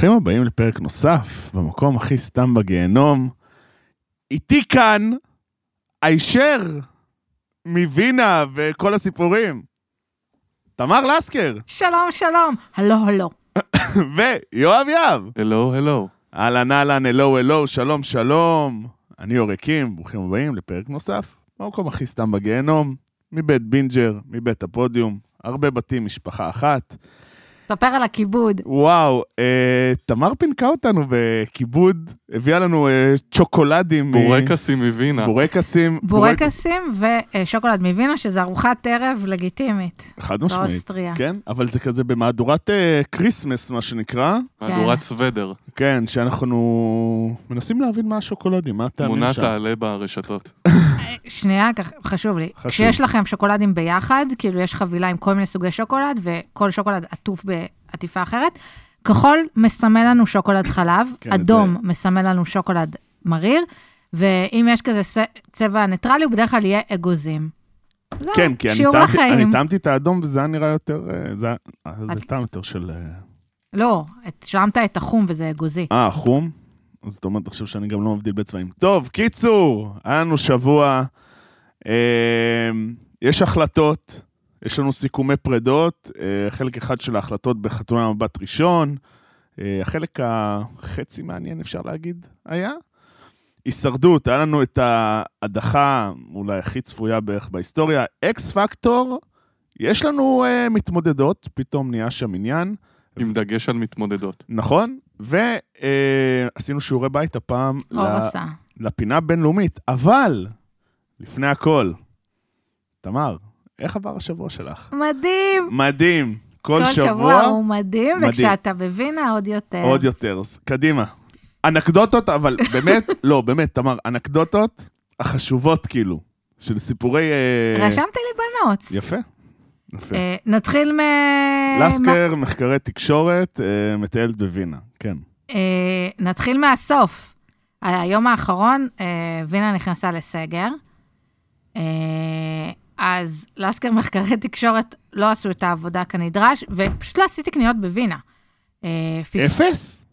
ברוכים הבאים לפרק נוסף, במקום הכי סתם בגיהנום. איתי כאן, הישר מווינה וכל הסיפורים. תמר לסקר, שלום, שלום. הלו, הלו. ויואב יהב. הלו, הלו. אהלן אהלן, הלו הלו, שלום שלום. אני אוריקים, ברוכים הבאים לפרק נוסף, במקום הכי סתם בגיהנום, מבית בינג'ר, מבית הפודיום, הרבה בתים, משפחה אחת. ספר על הכיבוד. וואו, אה, תמר פינקה אותנו בכיבוד, הביאה לנו אה, צ'וקולדים. מ- בורקסים מווינה. בורקסים. בורקסים ושוקולד מווינה, שזה ארוחת ערב לגיטימית. חד משמעית. באוסטריה. כן, אבל זה כזה במהדורת אה, Christmas, מה שנקרא. מהדורת סוודר. כן, שאנחנו מנסים להבין מה השוקולדים, מה הטעמים תמונה שם. תעלה ברשתות. שנייה, חשוב לי. חשוב. כשיש לכם שוקולדים ביחד, כאילו יש חבילה עם כל מיני סוגי שוקולד, וכל שוקולד עטוף בעטיפה אחרת, כחול מסמל לנו שוקולד חלב, כן, אדום מסמל לנו שוקולד מריר, ואם יש כזה צבע ניטרלי, הוא בדרך כלל יהיה אגוזים. זהו, כן, כי אני טעמתי- לחיים. אני טעמתי את האדום וזה היה נראה יותר, אה, זה זה את- טעם יותר של... אה, לא, את- שילמת את החום וזה אגוזי. אה, חום? אז זאת אומרת עכשיו שאני גם לא מבדיל בצבעים. טוב, קיצור, היה לנו שבוע, אה, יש החלטות, יש לנו סיכומי פרדות, אה, חלק אחד של ההחלטות בחתונה מבט ראשון, אה, החלק החצי מעניין, אפשר להגיד, היה. הישרדות, היה לנו את ההדחה, אולי הכי צפויה בערך בהיסטוריה, אקס פקטור, יש לנו אה, מתמודדות, פתאום נהיה שם עניין. עם דגש על מתמודדות. נכון, ועשינו שיעורי בית הפעם. לפינה הבינלאומית, אבל לפני הכל, תמר, איך עבר השבוע שלך? מדהים. מדהים, כל, כל שבוע, שבוע הוא מדהים, מדהים. וכשאתה בווינה עוד יותר. עוד יותר. אז קדימה. אנקדוטות, אבל באמת, לא, באמת, תמר, אנקדוטות החשובות כאילו, של סיפורי... אה, רשמתי לי בנות. יפה, יפה. אה, נתחיל מ... לסקר, מחקרי תקשורת, אה, מטיילת בווינה, כן. אה, נתחיל מהסוף. היום האחרון, אה, וינה נכנסה לסגר. אה, אז לסקר מחקרי תקשורת לא עשו את העבודה כנדרש, ופשוט לא עשיתי קניות בווינה. אה, פס- אפס?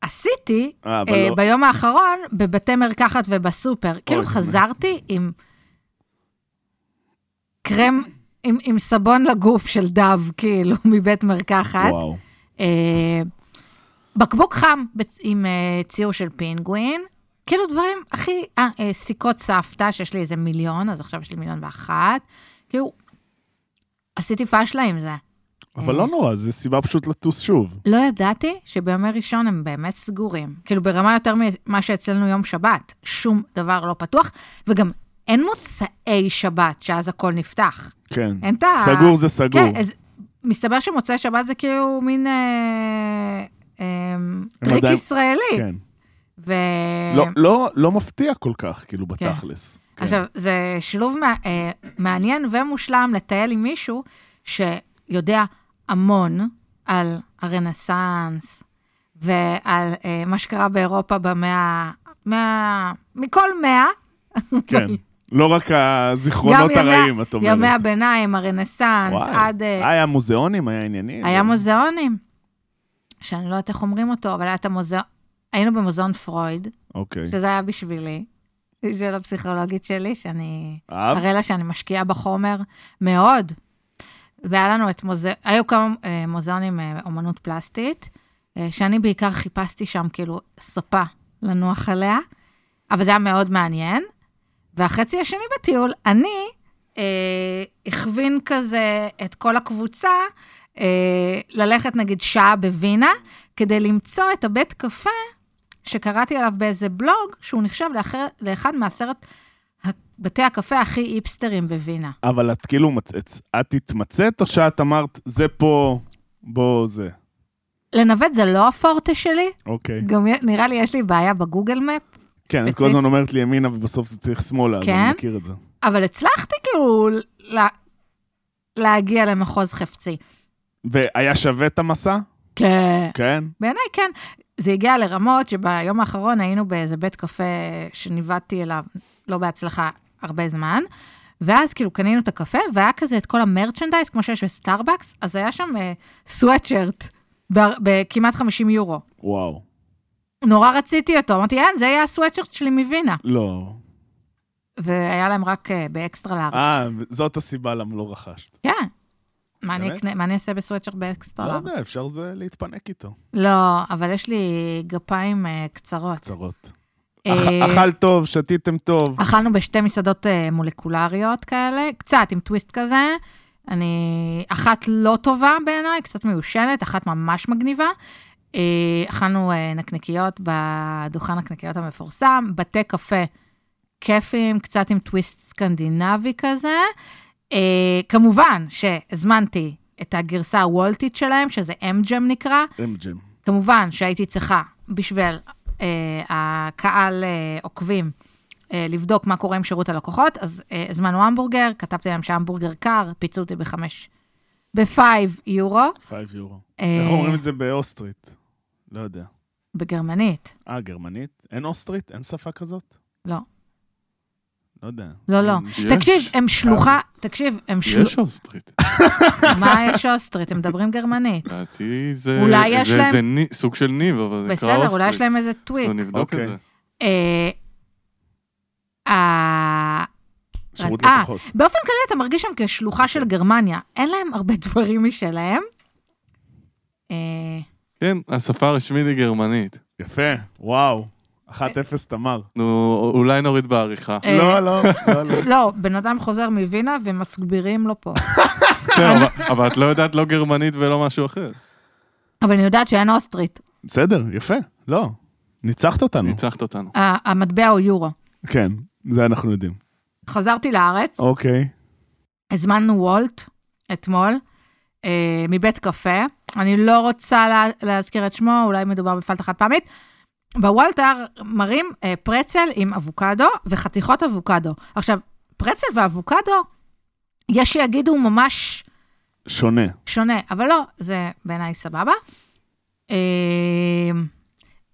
עשיתי אה, אה, לא... ביום האחרון בבתי מרקחת ובסופר. כאילו חזרתי עם קרם, עם, עם סבון לגוף של דב, כאילו, מבית מרקחת. וואו. אה, בקבוק חם עם אה, ציור של פינגווין. כאילו דברים הכי... אה, אה, סיכות סבתא, שיש לי איזה מיליון, אז עכשיו יש לי מיליון ואחת. כאילו, עשיתי פשלה עם זה. אבל לא נורא, זה סיבה פשוט לטוס שוב. לא ידעתי שבימי ראשון הם באמת סגורים. כאילו, ברמה יותר ממה שאצלנו יום שבת. שום דבר לא פתוח, וגם אין מוצאי שבת, שאז הכל נפתח. כן. אין את ה... סגור זה סגור. כן, אז מסתבר שמוצאי שבת זה כאילו מין אה, אה, טריק עדיין- ישראלי. כן. ו... לא, לא, לא מפתיע כל כך, כאילו, בתכלס. כן. עכשיו, זה שילוב מע... אה, מעניין ומושלם לטייל עם מישהו שיודע המון על הרנסאנס ועל אה, מה שקרה באירופה במאה... מאה... מכל מאה. כן. לא רק הזיכרונות הרעים, את אומרת. ימי הביניים, הרנסאנס, וואי. עד... אה, היה מוזיאונים, היה עניינים. היה מוזיאונים, שאני לא יודעת איך אומרים אותו, אבל היה את המוזיאון... היינו במוזיאון פרויד, אוקיי. שזה היה בשבילי, בשביל הפסיכולוגית שלי, שאני... אהב? אראה לה שאני משקיעה בחומר מאוד. והיה לנו את מוזיאון, היו כמה אה, מוזיאונים אה, אומנות פלסטית, אה, שאני בעיקר חיפשתי שם כאילו ספה לנוח עליה, אבל זה היה מאוד מעניין. והחצי השני בטיול, אני אה, הכווין כזה את כל הקבוצה אה, ללכת נגיד שעה בווינה, כדי למצוא את הבית קפה שקראתי עליו באיזה בלוג, שהוא נחשב לאחר, לאחד מעשרת בתי הקפה הכי איפסטרים בווינה. אבל את כאילו, מצ- את התמצאת, או שאת אמרת, זה פה, בוא זה. לנווט זה לא הפורטה שלי, אוקיי. גם י- נראה לי יש לי בעיה ב Google Map, כן, את כל. הזמן אומרת לי ימינה, ובסוף זה צריך שמאלה, אז כן? אני מכיר את זה. אבל הצלחתי כאילו לה, להגיע למחוז חפצי. והיה שווה את המסע? כן. כן? בעיניי כן. זה הגיע לרמות שביום האחרון היינו באיזה בית קפה שניווטתי אליו, לא בהצלחה, הרבה זמן, ואז כאילו קנינו את הקפה, והיה כזה את כל ה merchandise, כמו שיש בסטארבקס, אז היה שם סוואטשרט ב- בכמעט 50 יורו. וואו. נורא רציתי אותו, אמרתי, אין, זה יהיה הסוואטשרט שלי מווינה. לא. והיה להם רק אה, ב extra large. אה, זאת הסיבה למה לא רכשת. כן. מה אני? אקנה, מה אני אעשה ב sweatshirt ב extra large? יודע, אפשר זה להתפנק איתו. לא, אבל יש לי גפיים אה, קצרות. קצרות. אה, אכ- אכל טוב, שתיתם טוב. אכלנו בשתי מסעדות אה, מולקולריות כאלה, קצת עם טוויסט כזה. אני, אחת לא טובה בעיניי, קצת מיושנת, אחת ממש מגניבה. אה, אכלנו אה, נקניקיות בדוכן נקניקיות המפורסם, בתי קפה כיפים, קצת עם טוויסט סקנדינבי כזה. אה, כמובן שהזמנתי את הגרסה הוולטית שלהם, שזה אמג'ם נקרא. אמג'ם. כמובן שהייתי צריכה, בשביל אה, הקהל אה, עוקבים, אה, לבדוק מה קורה עם שירות הלקוחות, אז אה, הזמנו המבורגר, כתבתי להם שהמבורגר קר, פיצו אותי בחמש, ב five euro, 5 יורו. אה, איך אומרים את זה באוסטרית? לא יודע. בגרמנית. אה, גרמנית? אין אוסטרית? אין שפה כזאת? לא. לא יודע. לא, לא. יש. תקשיב, הם שלוחה, תקשיב, הם שלוחה, יש אוסטרית. מה יש אוסטרית? הם מדברים גרמנית. לדעתי זה אולי יש להם- זה ני- סוג של ניב, אבל זה נקרא אוסטרית. בסדר, אולי יש להם איזה tweak. נבדוק אוקיי. את זה. אה, אה, שירות אה, לקוחות. באופן כללי אתה מרגיש שם כשלוחה של גרמניה. אין להם הרבה דברים משלהם. כן, השפה הרשמית היא גרמנית. יפה, וואו. 1-0 תמר. נו, אולי נוריד בעריכה. אה, לא, לא, לא, לא. לא, בן אדם חוזר מווינה ומסבירים לו פה. בסדר, אבל- את לא יודעת לא גרמנית ולא משהו אחר. אבל אני יודעת שאין אוסטרית. בסדר, יפה. לא. ניצחת אותנו. ניצחת אותנו. המטבע הוא יורו. כן, זה אנחנו יודעים. חזרתי לארץ, אוקיי. הזמנו וולט אתמול, אה, מבית קפה. אני לא רוצה לה, להזכיר את שמו, אולי מדובר בפלטה חד פעמית. בוולט היה מראים אה, פרצל עם אבוקדו וחתיכות אבוקדו. עכשיו, פרצל ואבוקדו, יש שיגידו ממש שונה. שונה, אבל לא, זה בעיניי סבבה. אה,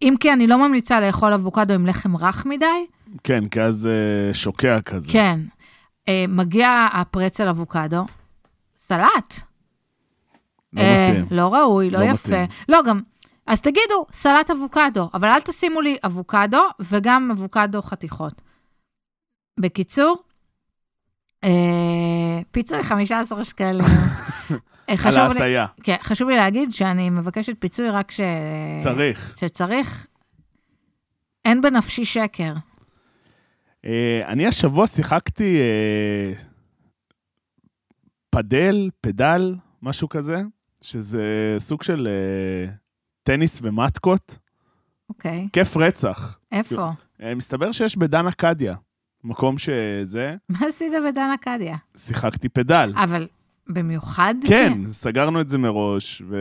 אם כי אני לא ממליצה לאכול אבוקדו עם לחם רך מדי, כן, כי אז אה, שוקע כזה. כן. אה, מגיע הפרצל אבוקדו, סלט. לא אה, מתאים. לא ראוי, לא, לא יפה. מתאים. לא, גם, אז תגידו, סלט אבוקדו, אבל אל תשימו לי אבוקדו וגם אבוקדו חתיכות. בקיצור, אה, פיצוי 15 שקלים. אה, על חשוב לי, ההטייה. כן, חשוב לי להגיד שאני מבקשת פיצוי רק ש... צריך. שצריך. אין בנפשי שקר. אה, אני השבוע שיחקתי אה, פדל, פדל, משהו כזה, שזה סוג של אה, טניס ומטקות. אוקיי. כיף רצח. איפה? אה, מסתבר שיש בדן אקדיה, מקום שזה, מה עשית בדן אקדיה? שיחקתי פדל. אבל במיוחד? כן, סגרנו את זה מראש, ו...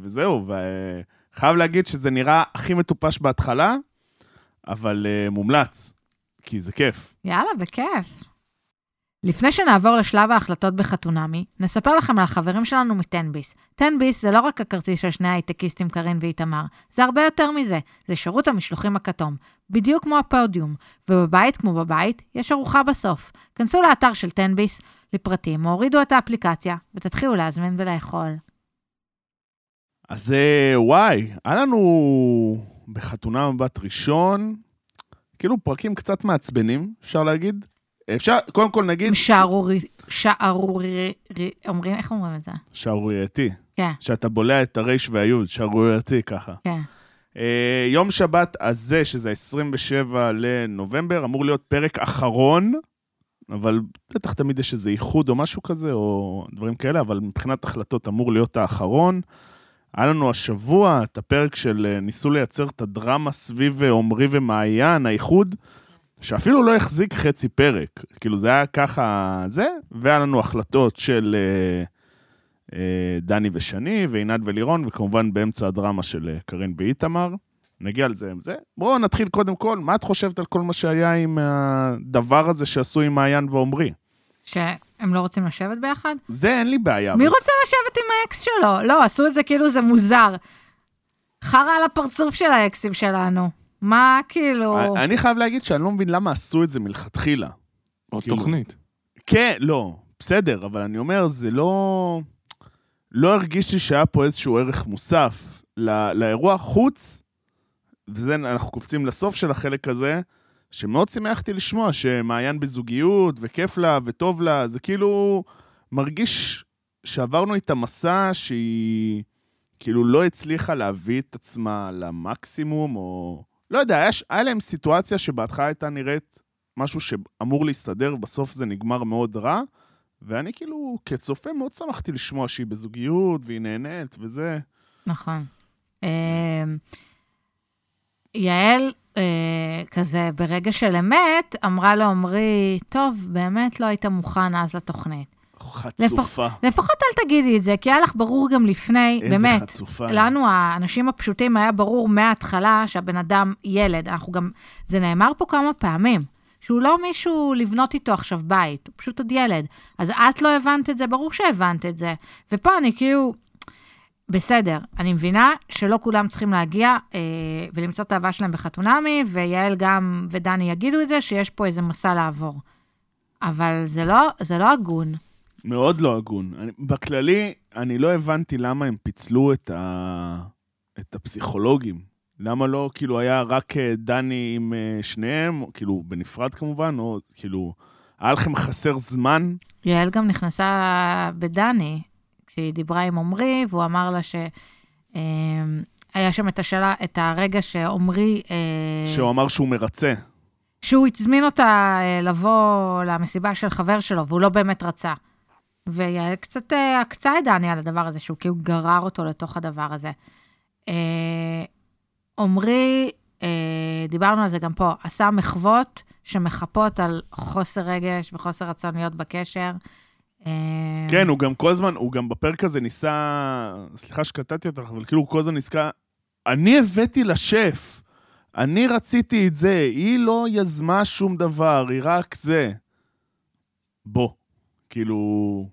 וזהו, וחייב להגיד שזה נראה הכי מטופש בהתחלה, אבל uh, מומלץ, כי זה כיף. יאללה, בכיף. לפני שנעבור לשלב ההחלטות בחתונמי, נספר לכם על החברים שלנו מ-10ביס. 10ביס זה לא רק הכרטיס של שני הייטקיסטים קארין ואיתמר, זה הרבה יותר מזה, זה שירות המשלוחים הכתום, בדיוק כמו הפודיום, ובבית כמו בבית, יש ארוחה בסוף. כנסו לאתר של 10ביס לפרטים, או הורידו את האפליקציה, ותתחילו להזמין ולאכול. אז אה, וואי, היה לנו בחתונה מבט ראשון, כאילו פרקים קצת מעצבנים, אפשר להגיד. אפשר, קודם כל נגיד, שערורי... שערורי... אומרים, איך אומרים את זה? שערורייתי. כן, שאתה בולע את הרייש והיוד, שערורייתי ככה. כן. אה, יום שבת הזה, שזה 27 לנובמבר, אמור להיות פרק אחרון, אבל בטח תמיד יש איזה איחוד או משהו כזה, או דברים כאלה, אבל מבחינת החלטות אמור להיות האחרון. היה לנו השבוע את הפרק של אה, ניסו לייצר את הדרמה סביב אה, עמרי ומעיין, האיחוד, שאפילו לא החזיק חצי פרק. כאילו זה היה ככה זה, והיה לנו החלטות של אה, אה, דני ושני, ועינת ולירון, וכמובן באמצע הדרמה של אה, קארין ואיתמר. נגיע לזה עם זה. בואו נתחיל קודם כל, מה את חושבת על כל מה שהיה עם הדבר הזה שעשו עם מעיין ועמרי? שהם לא רוצים לשבת ביחד? זה אין לי בעיה. מי אבל- רוצה לשבת עם האקס שלו? לא, עשו את זה כאילו זה מוזר. חרא על הפרצוף של האקסים שלנו. מה כאילו... אני חייב להגיד שאני לא מבין למה עשו את זה מלכתחילה. או כאילו- תוכנית. כן, לא, בסדר, אבל אני אומר, זה לא... לא הרגיש לי שהיה פה איזשהו ערך מוסף לא, לאירוע, חוץ, וזה, אנחנו קופצים לסוף של החלק הזה, שמאוד שמחתי לשמוע שמעיין בזוגיות, וכיף לה, וטוב לה, זה כאילו מרגיש שעברנו איתה מסע שהיא כאילו לא הצליחה להביא את עצמה למקסימום, או... לא יודע, היה, היה להם סיטואציה שבהתחלה הייתה נראית משהו שאמור להסתדר, בסוף זה נגמר מאוד רע, ואני כאילו, כצופה מאוד שמחתי לשמוע שהיא בזוגיות, והיא נהנית, וזה... נכון. אמ, יעל, אה, כזה ברגע של אמת, אמרה לעומרי, טוב, באמת לא היית מוכן אז לתוכנית. חצופה. לפחות אל תגידי את זה, כי היה לך ברור גם לפני, איזה באמת. חצופה. לנו, האנשים הפשוטים, היה ברור מההתחלה שהבן אדם ילד. אנחנו גם, זה נאמר פה כמה פעמים, שהוא לא מישהו לבנות איתו עכשיו בית, הוא פשוט עוד ילד. אז את לא הבנת את זה, ברור שהבנת את זה. ופה אני כאילו, בסדר, אני מבינה שלא כולם צריכים להגיע אה, ולמצוא את האהבה שלהם בחתונמי, ויעל גם ודני יגידו את זה, שיש פה איזה מסע לעבור. אבל זה לא, זה לא הגון. מאוד לא הגון. אני, בכללי, אני לא הבנתי למה הם פיצלו את, ה, את הפסיכולוגים. למה לא, כאילו, היה רק אה, דני עם אה, שניהם, כאילו, בנפרד כמובן, או כאילו, היה לכם חסר זמן? יעל גם נכנסה בדני, כשהיא דיברה עם עמרי, והוא אמר לה ש... אה, היה שם את השאלה, את הרגע שעמרי... אה, שהוא אמר שהוא מרצה. שהוא הזמין אותה לבוא למסיבה של חבר שלו, והוא לא באמת רצה. ויעל קצת אה, עקצה את דני על הדבר הזה, שהוא כאילו גרר אותו לתוך הדבר הזה. אה, עמרי, אה, דיברנו על זה גם פה, עשה מחוות שמחפות על חוסר רגש וחוסר רצון להיות בקשר. אה, כן, הוא גם כל הזמן, הוא גם בפרק הזה ניסה, סליחה שקטעתי אותך, אבל כאילו הוא כל הזמן ניסה, אני הבאתי לשף, אני רציתי את זה, היא לא יזמה שום דבר, היא רק זה. בוא. כאילו,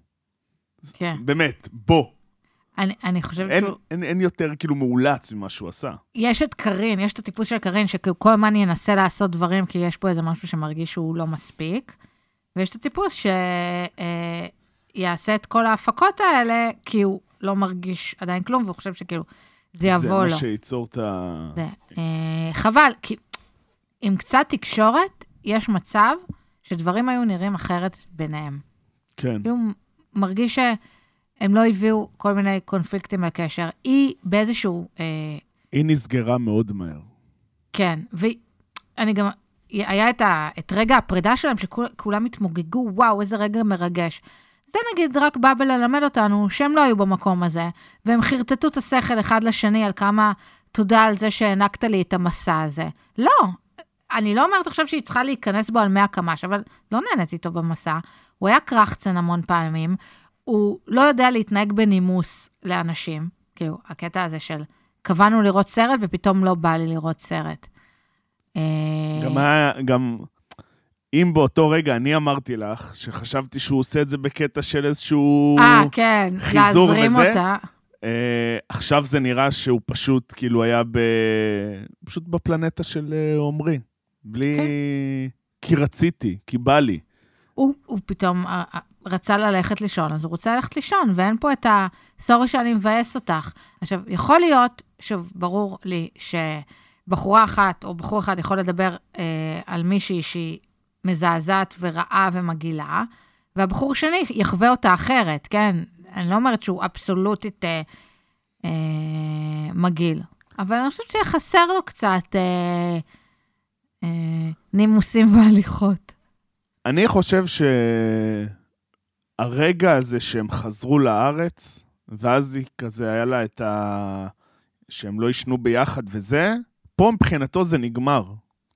כן. באמת, בוא. אני, אני חושבת אין, שהוא... אין, אין יותר כאילו מאולץ ממה שהוא עשה. יש את קארין, יש את הטיפוס של קארין, שכל הזמן ינסה לעשות דברים, כי יש פה איזה משהו שמרגיש שהוא לא מספיק. ויש את הטיפוס שיעשה את כל ההפקות האלה, כי הוא לא מרגיש עדיין כלום, והוא חושב שכאילו, זה יבוא זה לו. מה שייצור את ה... זה, אה, חבל, כי עם קצת תקשורת, יש מצב שדברים היו נראים אחרת ביניהם. כן. כאילו, מרגיש שהם לא הביאו כל מיני קונפליקטים לקשר. היא באיזשהו... אה, היא נסגרה מאוד מהר. כן, ואני גם... היה את, ה, את רגע הפרידה שלהם, שכולם התמוגגו, וואו, איזה רגע מרגש. זה נגיד רק בא בללמד אותנו שהם לא היו במקום הזה, והם חרטטו את השכל אחד לשני על כמה תודה על זה שהענקת לי את המסע הזה. לא, אני לא אומרת עכשיו שהיא צריכה להיכנס בו על 100 קמ"ש, אבל לא נהנית איתו במסע. הוא היה קרחצן המון פעמים, הוא לא יודע להתנהג בנימוס לאנשים, כאילו, הקטע הזה של קבענו לראות סרט ופתאום לא בא לי לראות סרט. אה, גם היה, גם... אם באותו רגע אני אמרתי לך שחשבתי שהוא עושה את זה בקטע של איזשהו אה, כן, חיזור וזה, אותה. אה, עכשיו זה נראה שהוא פשוט כאילו היה ב... פשוט בפלנטה של אה, עומרי. בלי... כן. כי רציתי, כי בא לי. הוא, הוא פתאום רצה ללכת לישון, אז הוא רוצה ללכת לישון, ואין פה את ה... סורי שאני מבאס אותך. עכשיו, יכול להיות, שוב, ברור לי שבחורה אחת או בחור אחד יכול לדבר אה, על מישהי שהיא מזעזעת ורעה ומגעילה, והבחור שני יחווה אותה אחרת, כן? אני לא אומרת שהוא אבסולוטית אה, אה, מגעיל, אבל אני חושבת שחסר לו קצת אה, אה, נימוסים והליכות. אני חושב שהרגע הזה שהם חזרו לארץ, ואז היא כזה, היה לה את ה... שהם לא ישנו ביחד וזה, פה מבחינתו זה נגמר,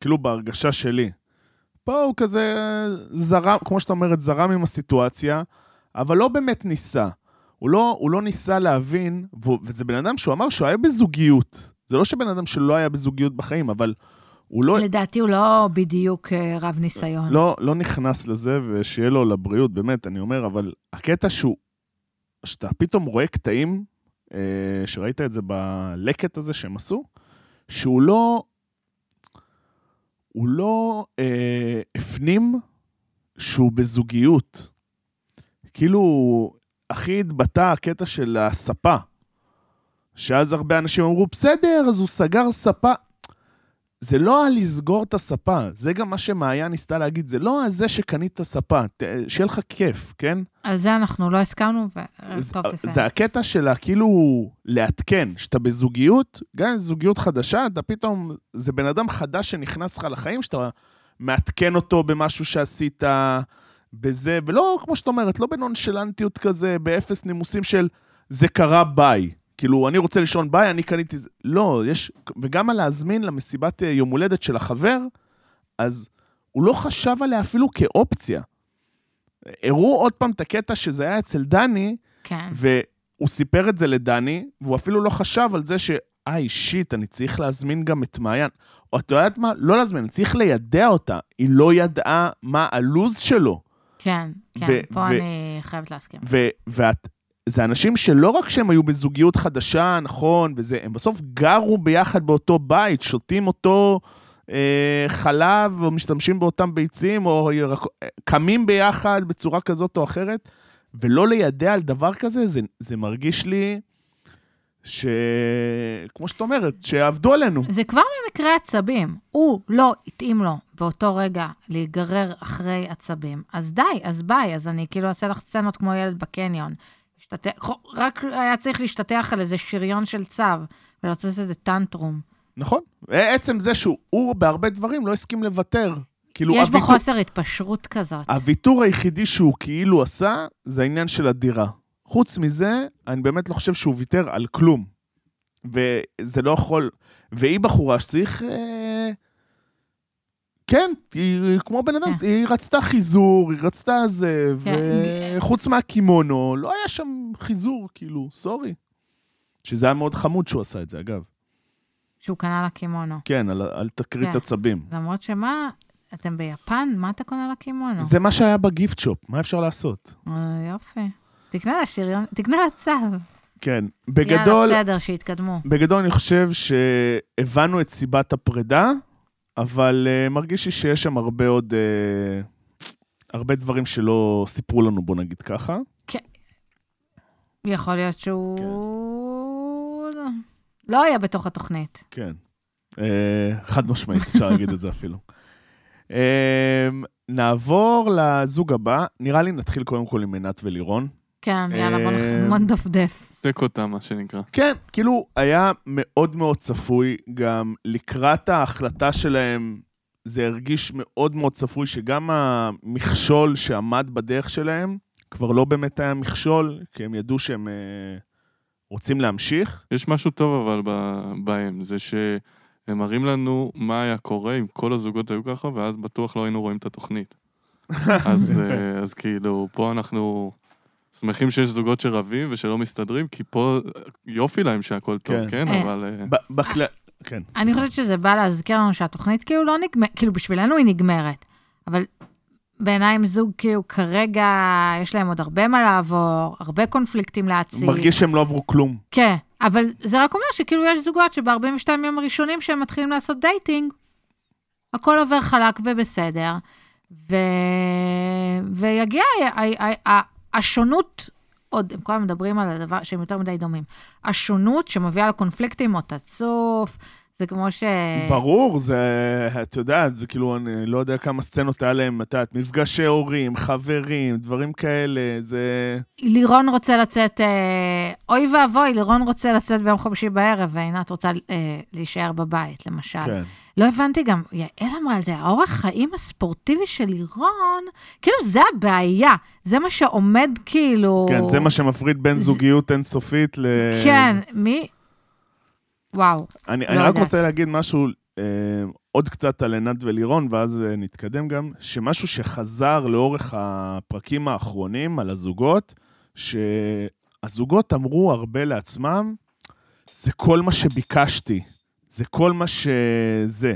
כאילו בהרגשה שלי. פה הוא כזה זרם, כמו שאתה אומרת, זרם עם הסיטואציה, אבל לא באמת ניסה. הוא לא, הוא לא ניסה להבין, וזה בן אדם שהוא אמר שהוא היה בזוגיות. זה לא שבן אדם שלא היה בזוגיות בחיים, אבל הוא לא, לדעתי הוא לא בדיוק אה, רב ניסיון. לא, לא נכנס לזה, ושיהיה לו לבריאות, באמת, אני אומר, אבל הקטע שהוא, שאתה פתאום רואה קטעים, אה, שראית את זה בלקט הזה שהם עשו, שהוא לא, הוא לא אה, הפנים שהוא בזוגיות. כאילו, הכי התבטא הקטע של הספה. שאז הרבה אנשים אמרו, בסדר, אז הוא סגר ספה. זה לא הלסגור את הספה, זה גם מה שמעיין ניסתה להגיד, זה לא זה שקנית ספה, ת- שיהיה לך כיף, כן? על זה אנחנו לא הסכמנו, זה- וטוב, תסיים. זה הקטע של כאילו לעדכן, שאתה בזוגיות, גם אם זו זוגיות חדשה, אתה פתאום, זה בן אדם חדש שנכנס לך לחיים, שאתה מעדכן אותו במשהו שעשית, בזה, ולא, כמו שאת אומרת, לא בנונשלנטיות כזה, באפס נימוסים של זה קרה ביי. כאילו, אני רוצה לישון ביי, אני קניתי זה. לא, יש, וגם על להזמין למסיבת אה, יום הולדת של החבר, אז הוא לא חשב עליה אפילו כאופציה. הראו עוד פעם את הקטע שזה היה אצל דני, כן. והוא סיפר את זה לדני, והוא אפילו לא חשב על זה ש... איי, שיט, אני צריך להזמין גם את מעיין. או את יודעת מה? לא להזמין, אני צריך לידע אותה. היא לא ידעה מה הלו"ז שלו. כן, כן, פה אני חייבת להסכים. ואת... זה אנשים שלא רק שהם היו בזוגיות חדשה, נכון, וזה, הם בסוף גרו ביחד באותו בית, שותים אותו אה, חלב, או משתמשים באותם ביצים, או ירק... קמים ביחד בצורה כזאת או אחרת, ולא לידע על דבר כזה, זה, זה מרגיש לי ש... כמו שאת אומרת, שעבדו עלינו. זה כבר ממקרה עצבים. הוא לא התאים לו באותו רגע להיגרר אחרי עצבים. אז די, אז ביי, אז אני כאילו אעשה לך סצנות כמו ילד בקניון. השתתח, רק היה צריך להשתטח על איזה שריון של צו, ולעשות איזה טנטרום. נכון? עצם זה שהוא הוא בהרבה דברים לא הסכים לוותר. כאילו, יש בו הוויתור- חוסר התפשרות כזאת. הוויתור היחידי שהוא כאילו עשה, זה העניין של הדירה. חוץ מזה, אני באמת לא חושב שהוא ויתר על כלום. וזה לא יכול... והיא בחורה שצריך... אה... כן, היא כמו בן אדם, כן. היא רצתה חיזור, היא רצתה זה, כן. וחוץ מהקימונו, לא היה שם חיזור, כאילו, סורי. שזה היה מאוד חמוד שהוא עשה את זה, אגב. שהוא קנה לה קימונו. כן, על, על תקרית כן. עצבים. למרות שמה, אתם ביפן? מה אתה קונה לה קימונו? זה מה שהיה בגיפט שופ, מה אפשר לעשות? אה, יופי. תקנה לה שריון, תקנה לה צו. כן, בגדול, יאללה, בסדר, שיתקדמו. בגדול אני חושב שהבנו את סיבת הפרידה, אבל uh, מרגיש לי שיש שם הרבה עוד... Uh, הרבה דברים שלא סיפרו לנו, בוא נגיד ככה. יכול להיות שהוא... לא היה בתוך התוכנית. כן. Uh, חד משמעית, אפשר להגיד את זה אפילו. Uh, נעבור לזוג הבא. נראה לי נתחיל קודם כל עם עינת ולירון. כן, יאללה, בוא אה, בוא נדפדף. תק אותה, מה שנקרא. כן, כאילו, היה מאוד מאוד צפוי, גם לקראת ההחלטה שלהם, זה הרגיש מאוד מאוד צפוי שגם המכשול שעמד בדרך שלהם, כבר לא באמת היה מכשול, כי הם ידעו שהם אה, רוצים להמשיך. יש משהו טוב אבל ב- בהם, זה שהם מראים לנו מה היה קורה אם כל הזוגות היו ככה, ואז בטוח לא היינו רואים את התוכנית. אז, אה, אז כאילו, פה אנחנו שמחים שיש זוגות שרבים ושלא מסתדרים, כי פה יופי להם שהכל טוב, כן. כן, אה, אבל... אה, ב- בכלל... כן. אני חושבת שזה בא להזכיר לנו שהתוכנית כאילו לא נגמרת, כאילו בשבילנו היא נגמרת, אבל בעיניי הם זוג כאילו כרגע יש להם עוד הרבה מה לעבור, הרבה קונפליקטים להציג. מרגיש שהם לא עברו כלום. כן, אבל זה רק אומר שכאילו יש זוגות שב-42 יום הראשונים שהם מתחילים לעשות dating, הכל עובר חלק ובסדר, ו... ויגיע השונות, עוד, הם כל הזמן מדברים על הדבר שהם יותר מדי דומים, השונות שמביאה לקונפליקטים או תצוף, זה כמו ש... ברור, זה, את יודעת, זה כאילו, אני לא יודע כמה סצנות היה להם, את יודעת, מפגשי הורים, חברים, דברים כאלה, זה... לירון רוצה לצאת, אה, אוי ואבוי, לירון רוצה לצאת ביום חמישי בערב, ועינת רוצה אה, להישאר בבית, למשל. כן. לא הבנתי גם, יעל אמרה על זה, האורח חיים הספורטיבי של לירון, כאילו זה הבעיה, זה מה שעומד כאילו... כן, זה מה שמפריד בין זה- זוגיות אינסופית ל... כן, מי... וואו, אני, לא אני רק. רוצה להגיד משהו, אה, עוד קצת על עינת ולירון, ואז אה, נתקדם גם, שמשהו שחזר לאורך הפרקים האחרונים על הזוגות, שהזוגות אמרו הרבה לעצמם, זה כל מה שביקשתי, זה כל מה שזה.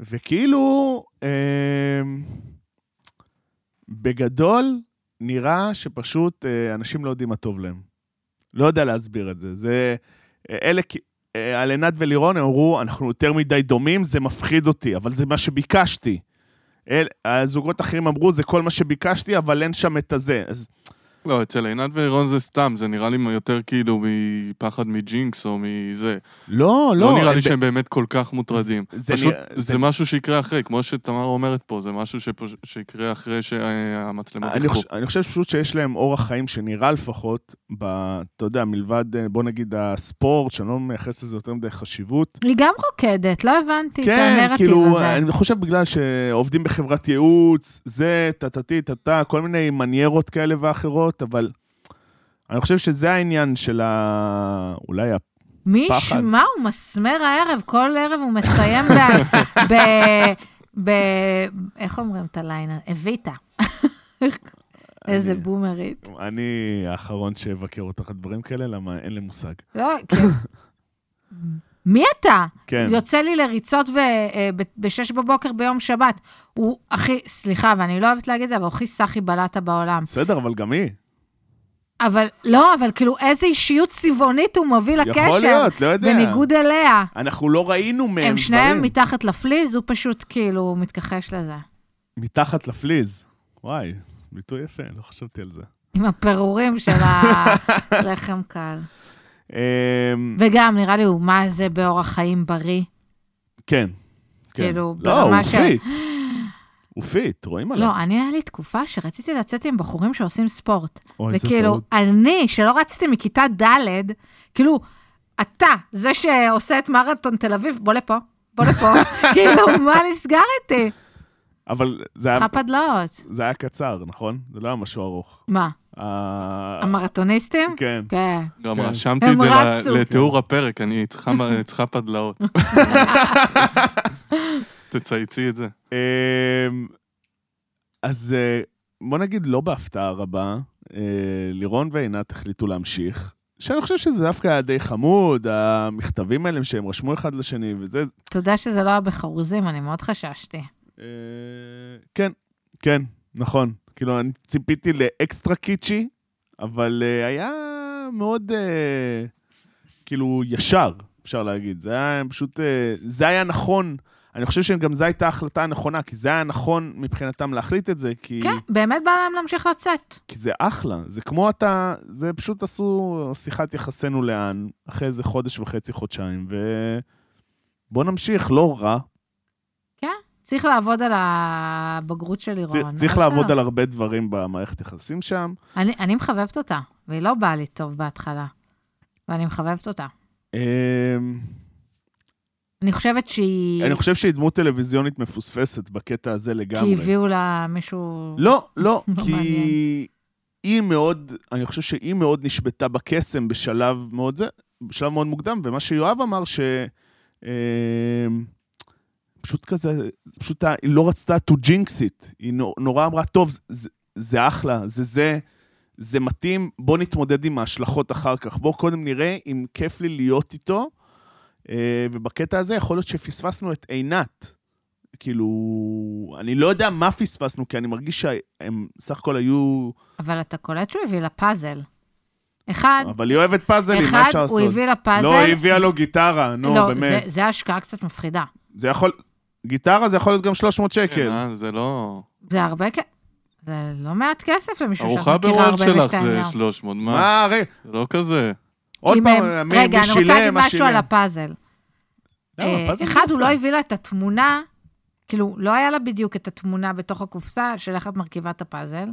וכאילו, אה, בגדול, נראה שפשוט אה, אנשים לא יודעים מה טוב להם. לא יודע להסביר את זה. זה... אלה, אה, על עינת ולירון, הם אמרו, אנחנו יותר מדי דומים, זה מפחיד אותי, אבל זה מה שביקשתי. אל, הזוגות האחרים אמרו, זה כל מה שביקשתי, אבל אין שם את הזה. אז לא, אצל עינת ולירון זה סתם, זה נראה לי יותר כאילו מפחד מג'ינקס או מזה. לא, לא. לא נראה לי ב- שהם באמת כל כך מוטרדים. זה פשוט, זה זה- משהו שיקרה אחרי, כמו שתמר אומרת פה, זה משהו שפוש- שיקרה אחרי שהמצלמות אני יקרו. חושב, אני חושב פשוט שיש להם אורח חיים שנראה לפחות, ב, אתה יודע, מלבד, אה, בוא נגיד, הספורט, שאני לא מייחס לזה יותר מדי חשיבות. היא גם רוקדת, לא הבנתי את כן, הנרטיב כאילו, הזה. אני חושב בגלל שעובדים בחברת ייעוץ, זה, טה-טה-טי, טה-טה, כל מיני מניירות כאלה ואחרות, אבל אני חושב שזה העניין של ה... אולי ה... מי. ישמע, הוא מסמר הערב, כל ערב הוא מסיים ב... ב... ב... איך אומרים את הליין? אביטה. איזה בומרית. אני האחרון שיבקר אותך על דברים כאלה, למה אין לי מושג. לא, כאילו... מי אתה? כן. יוצא לי לריצות ב-6 בבוקר ביום שבת. הוא הכי, סליחה, ואני לא אוהבת להגיד את זה, אבל הוא הכי סאחי בלטה בעולם. בסדר, אבל גם היא. אבל לא, אבל כאילו, איזה אישיות צבעונית הוא מוביל לקשר. יכול להיות, לא יודע. בניגוד אליה. אנחנו לא ראינו מהם הם שניהם דברים. מתחת לפליז, הוא פשוט כאילו מתכחש לזה. מתחת לפליז. וואי, ביטוי יפה, לא חשבתי על זה. עם הפירורים של הלחם קל. אמ, וגם, נראה לי, הוא מה זה באורח חיים בריא. כן. כן. כאילו, לא, הוא ברמה של- fit. הוא fit, רואים עליו. לא, אני, היה לי תקופה שרציתי לצאת עם בחורים שעושים ספורט. אוי, איזה וכאילו, טעות. אני, שלא רצתי מכיתה ד', כאילו, אתה, זה שעושה את מרתון תל אביב, בוא לפה, בוא לפה. כאילו, מה נסגר איתי? אבל זה היה- צריכה פדלאות. זה היה קצר, נכון? זה לא היה משהו ארוך. מה, ה- המרתוניסטים? כן. כן. גם כן. רשמתי את זה. לתיאור הפרק, אני צריכה פדלאות. תצייצי את זה. אמ, אז אה, בוא נגיד, לא בהפתעה רבה, אה, לירון ועינת החליטו להמשיך, שאני חושב שזה דווקא היה די חמוד, המכתבים האלה שהם רשמו אחד לשני, וזה... תודה שזה לא היה בחרוזים, אני מאוד חששתי. אה, כן, כן, נכון. כאילו, אני ציפיתי לאקסטרה קיצ'י, אבל היה מאוד, כאילו, ישר, אפשר להגיד. זה היה פשוט, זה היה נכון. אני חושב שגם זו הייתה ההחלטה הנכונה, כי זה היה נכון מבחינתם להחליט את זה, כי, כן, באמת בא להם להמשיך לצאת. כי זה אחלה. זה כמו אתה, זה פשוט עשו שיחת יחסינו לאן, אחרי איזה חודש וחצי, חודשיים, ובוא נמשיך, לא רע. צריך לעבוד על הבגרות של לירון. צר- צריך אבל לעבוד. על הרבה דברים במערכת יחסים שם. אני, אני מחבבת אותה, והיא לא באה לי טוב בהתחלה, ואני מחבבת אותה. אני חושבת שהיא... אני חושב שהיא דמות טלוויזיונית מפוספסת בקטע הזה כי לגמרי. הביאו לה מישהו... לא, לא, לא כי. היא מאוד, אני חושב שהיא מאוד נשבתה בקסם בשלב מאוד זה, בשלב מאוד מוקדם, ומה שיואב אמר ש... אמ, פשוט כזה, פשוט היא לא רצתה to jinx it. היא נו- נורא אמרה, טוב, זה, זה אחלה, זה זה, זה מתאים, בוא נתמודד עם ההשלכות אחר כך. בוא קודם נראה אם כיף לי להיות איתו, אה, ובקטע הזה יכול להיות שפספסנו את עינת. כאילו, אני לא יודע מה פספסנו, כי אני מרגיש שהם סך הכל היו... אבל אתה קולט שהוא הביא לה פאזל. אחד, אבל היא אוהבת פאזלים, מה אחד, אפשר לעשות? הוא הביא לה פאזל. לא, היא הביאה לו גיטרה, נו, לא, באמת. זה, זה השקעה קצת מפחידה. זה יכול... גיטרה זה יכול להיות גם 300 כן, שקל. אה, זה לא... זה הרבה כסף. זה לא מעט כסף למישהו שאת ארוחה מכירה בוולט 42 שלך זה יום. 300, מה? מה, הרי... זה לא כזה. עוד פעם, הם- מי רגע, מי אני רוצה להגיד שילם, מה משהו על שילם. הפאזל. למה, אה, אחד, הוא לא. הביא לה את התמונה, כאילו, לא היה לה בדיוק את התמונה בתוך הקופסה של איך את מרכיבה את הפאזל,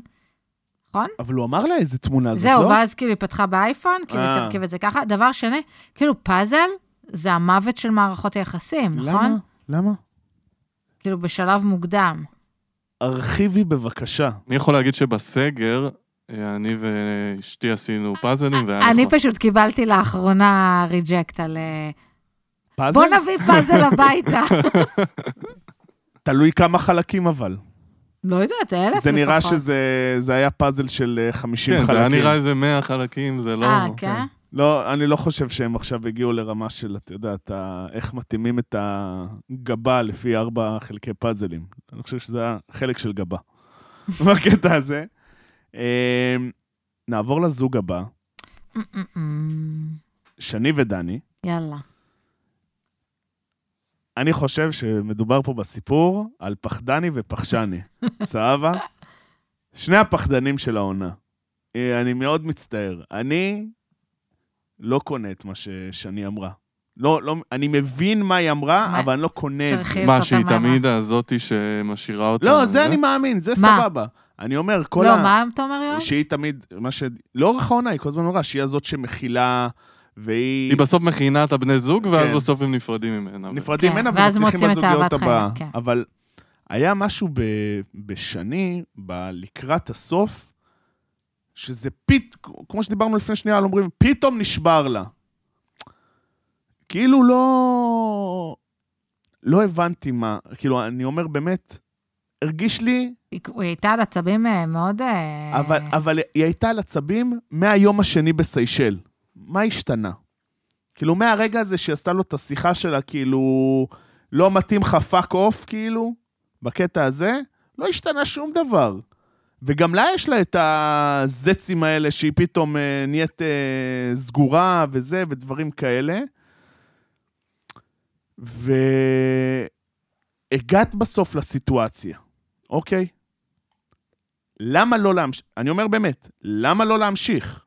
נכון? אבל הוא אמר לה איזה תמונה זאת, זהו, לא? ואז כאילו היא פתחה באייפון, כאילו היא אה. תרכיב את זה ככה. דבר שני, כאילו פאזל זה המוות של מערכות היחסים, למה? נכון? למה? כאילו בשלב מוקדם. הרחיבי בבקשה. אני יכול להגיד שבסגר, אני ואשתי עשינו פאזלים, והיה אני נחמד. פשוט קיבלתי לאחרונה ריג'קט על... אה, פאזל? בוא נביא פאזל הביתה. תלוי כמה חלקים אבל. לא יודעת, אלף לפחות. זה נראה שזה זה היה פאזל של אה, 50 כן, חלקים. זה היה נראה איזה 100 חלקים, זה לא... אה, כן? לא, אני לא חושב שהם עכשיו הגיעו לרמה של, אתה יודע, אתה, איך מתאימים את הגבה לפי ארבע חלקי פאזלים. אני חושב שזה היה חלק של גבה. בקטע הזה. אה, נעבור לזוג הבא, אמ, שני ודני. יאללה. אני חושב שמדובר פה בסיפור על פחדני ופחשני. סבבה? שני הפחדנים של העונה. אה, אני מאוד מצטער. אני לא קונה את מה ששני אמרה. לא, לא, אני מבין מה היא אמרה, מה? אבל אני לא קונה את זה. מה, שהיא. תמיד הזאתי שמשאירה אותה? לא, זה אני מאמין, זה מה? סבבה. אני אומר, כל לא, ה... מה אתה אומר, יואב? שהיא תמיד, מה ש... לאורך העונה היא כל הזמן אמרה, שהיא הזאת שמכילה, והיא... היא בסוף מכינה את הבני זוג, ואז כן. בסוף הם נפרדים ממנה. נפרדים כן, ממנה ואז ומצליחים מוצאים את בזוגיות אהבת הבאה. חיים, כן. אבל היה משהו ב... בשני, ב... לקראת הסוף, שזה פית... כמו שדיברנו לפני שנייה, על אומרים, פתאום נשבר לה. כאילו לא... לא הבנתי מה, כאילו, אני אומר באמת, הרגיש לי, היא היא הייתה על עצבים אה, מאוד... אה, אבל, אבל היא הייתה על עצבים מהיום השני בסיישל. מה השתנה? כאילו, מהרגע הזה שהיא עשתה לו את השיחה שלה, כאילו, לא מתאים לך fuck off, כאילו, בקטע הזה, לא השתנה שום דבר. וגם לה יש לה את הזצים האלה, שהיא פתאום אה, נהיית אה, סגורה וזה, ודברים כאלה. והגעת בסוף לסיטואציה, אוקיי? למה לא להמשיך? אני אומר באמת, למה לא להמשיך?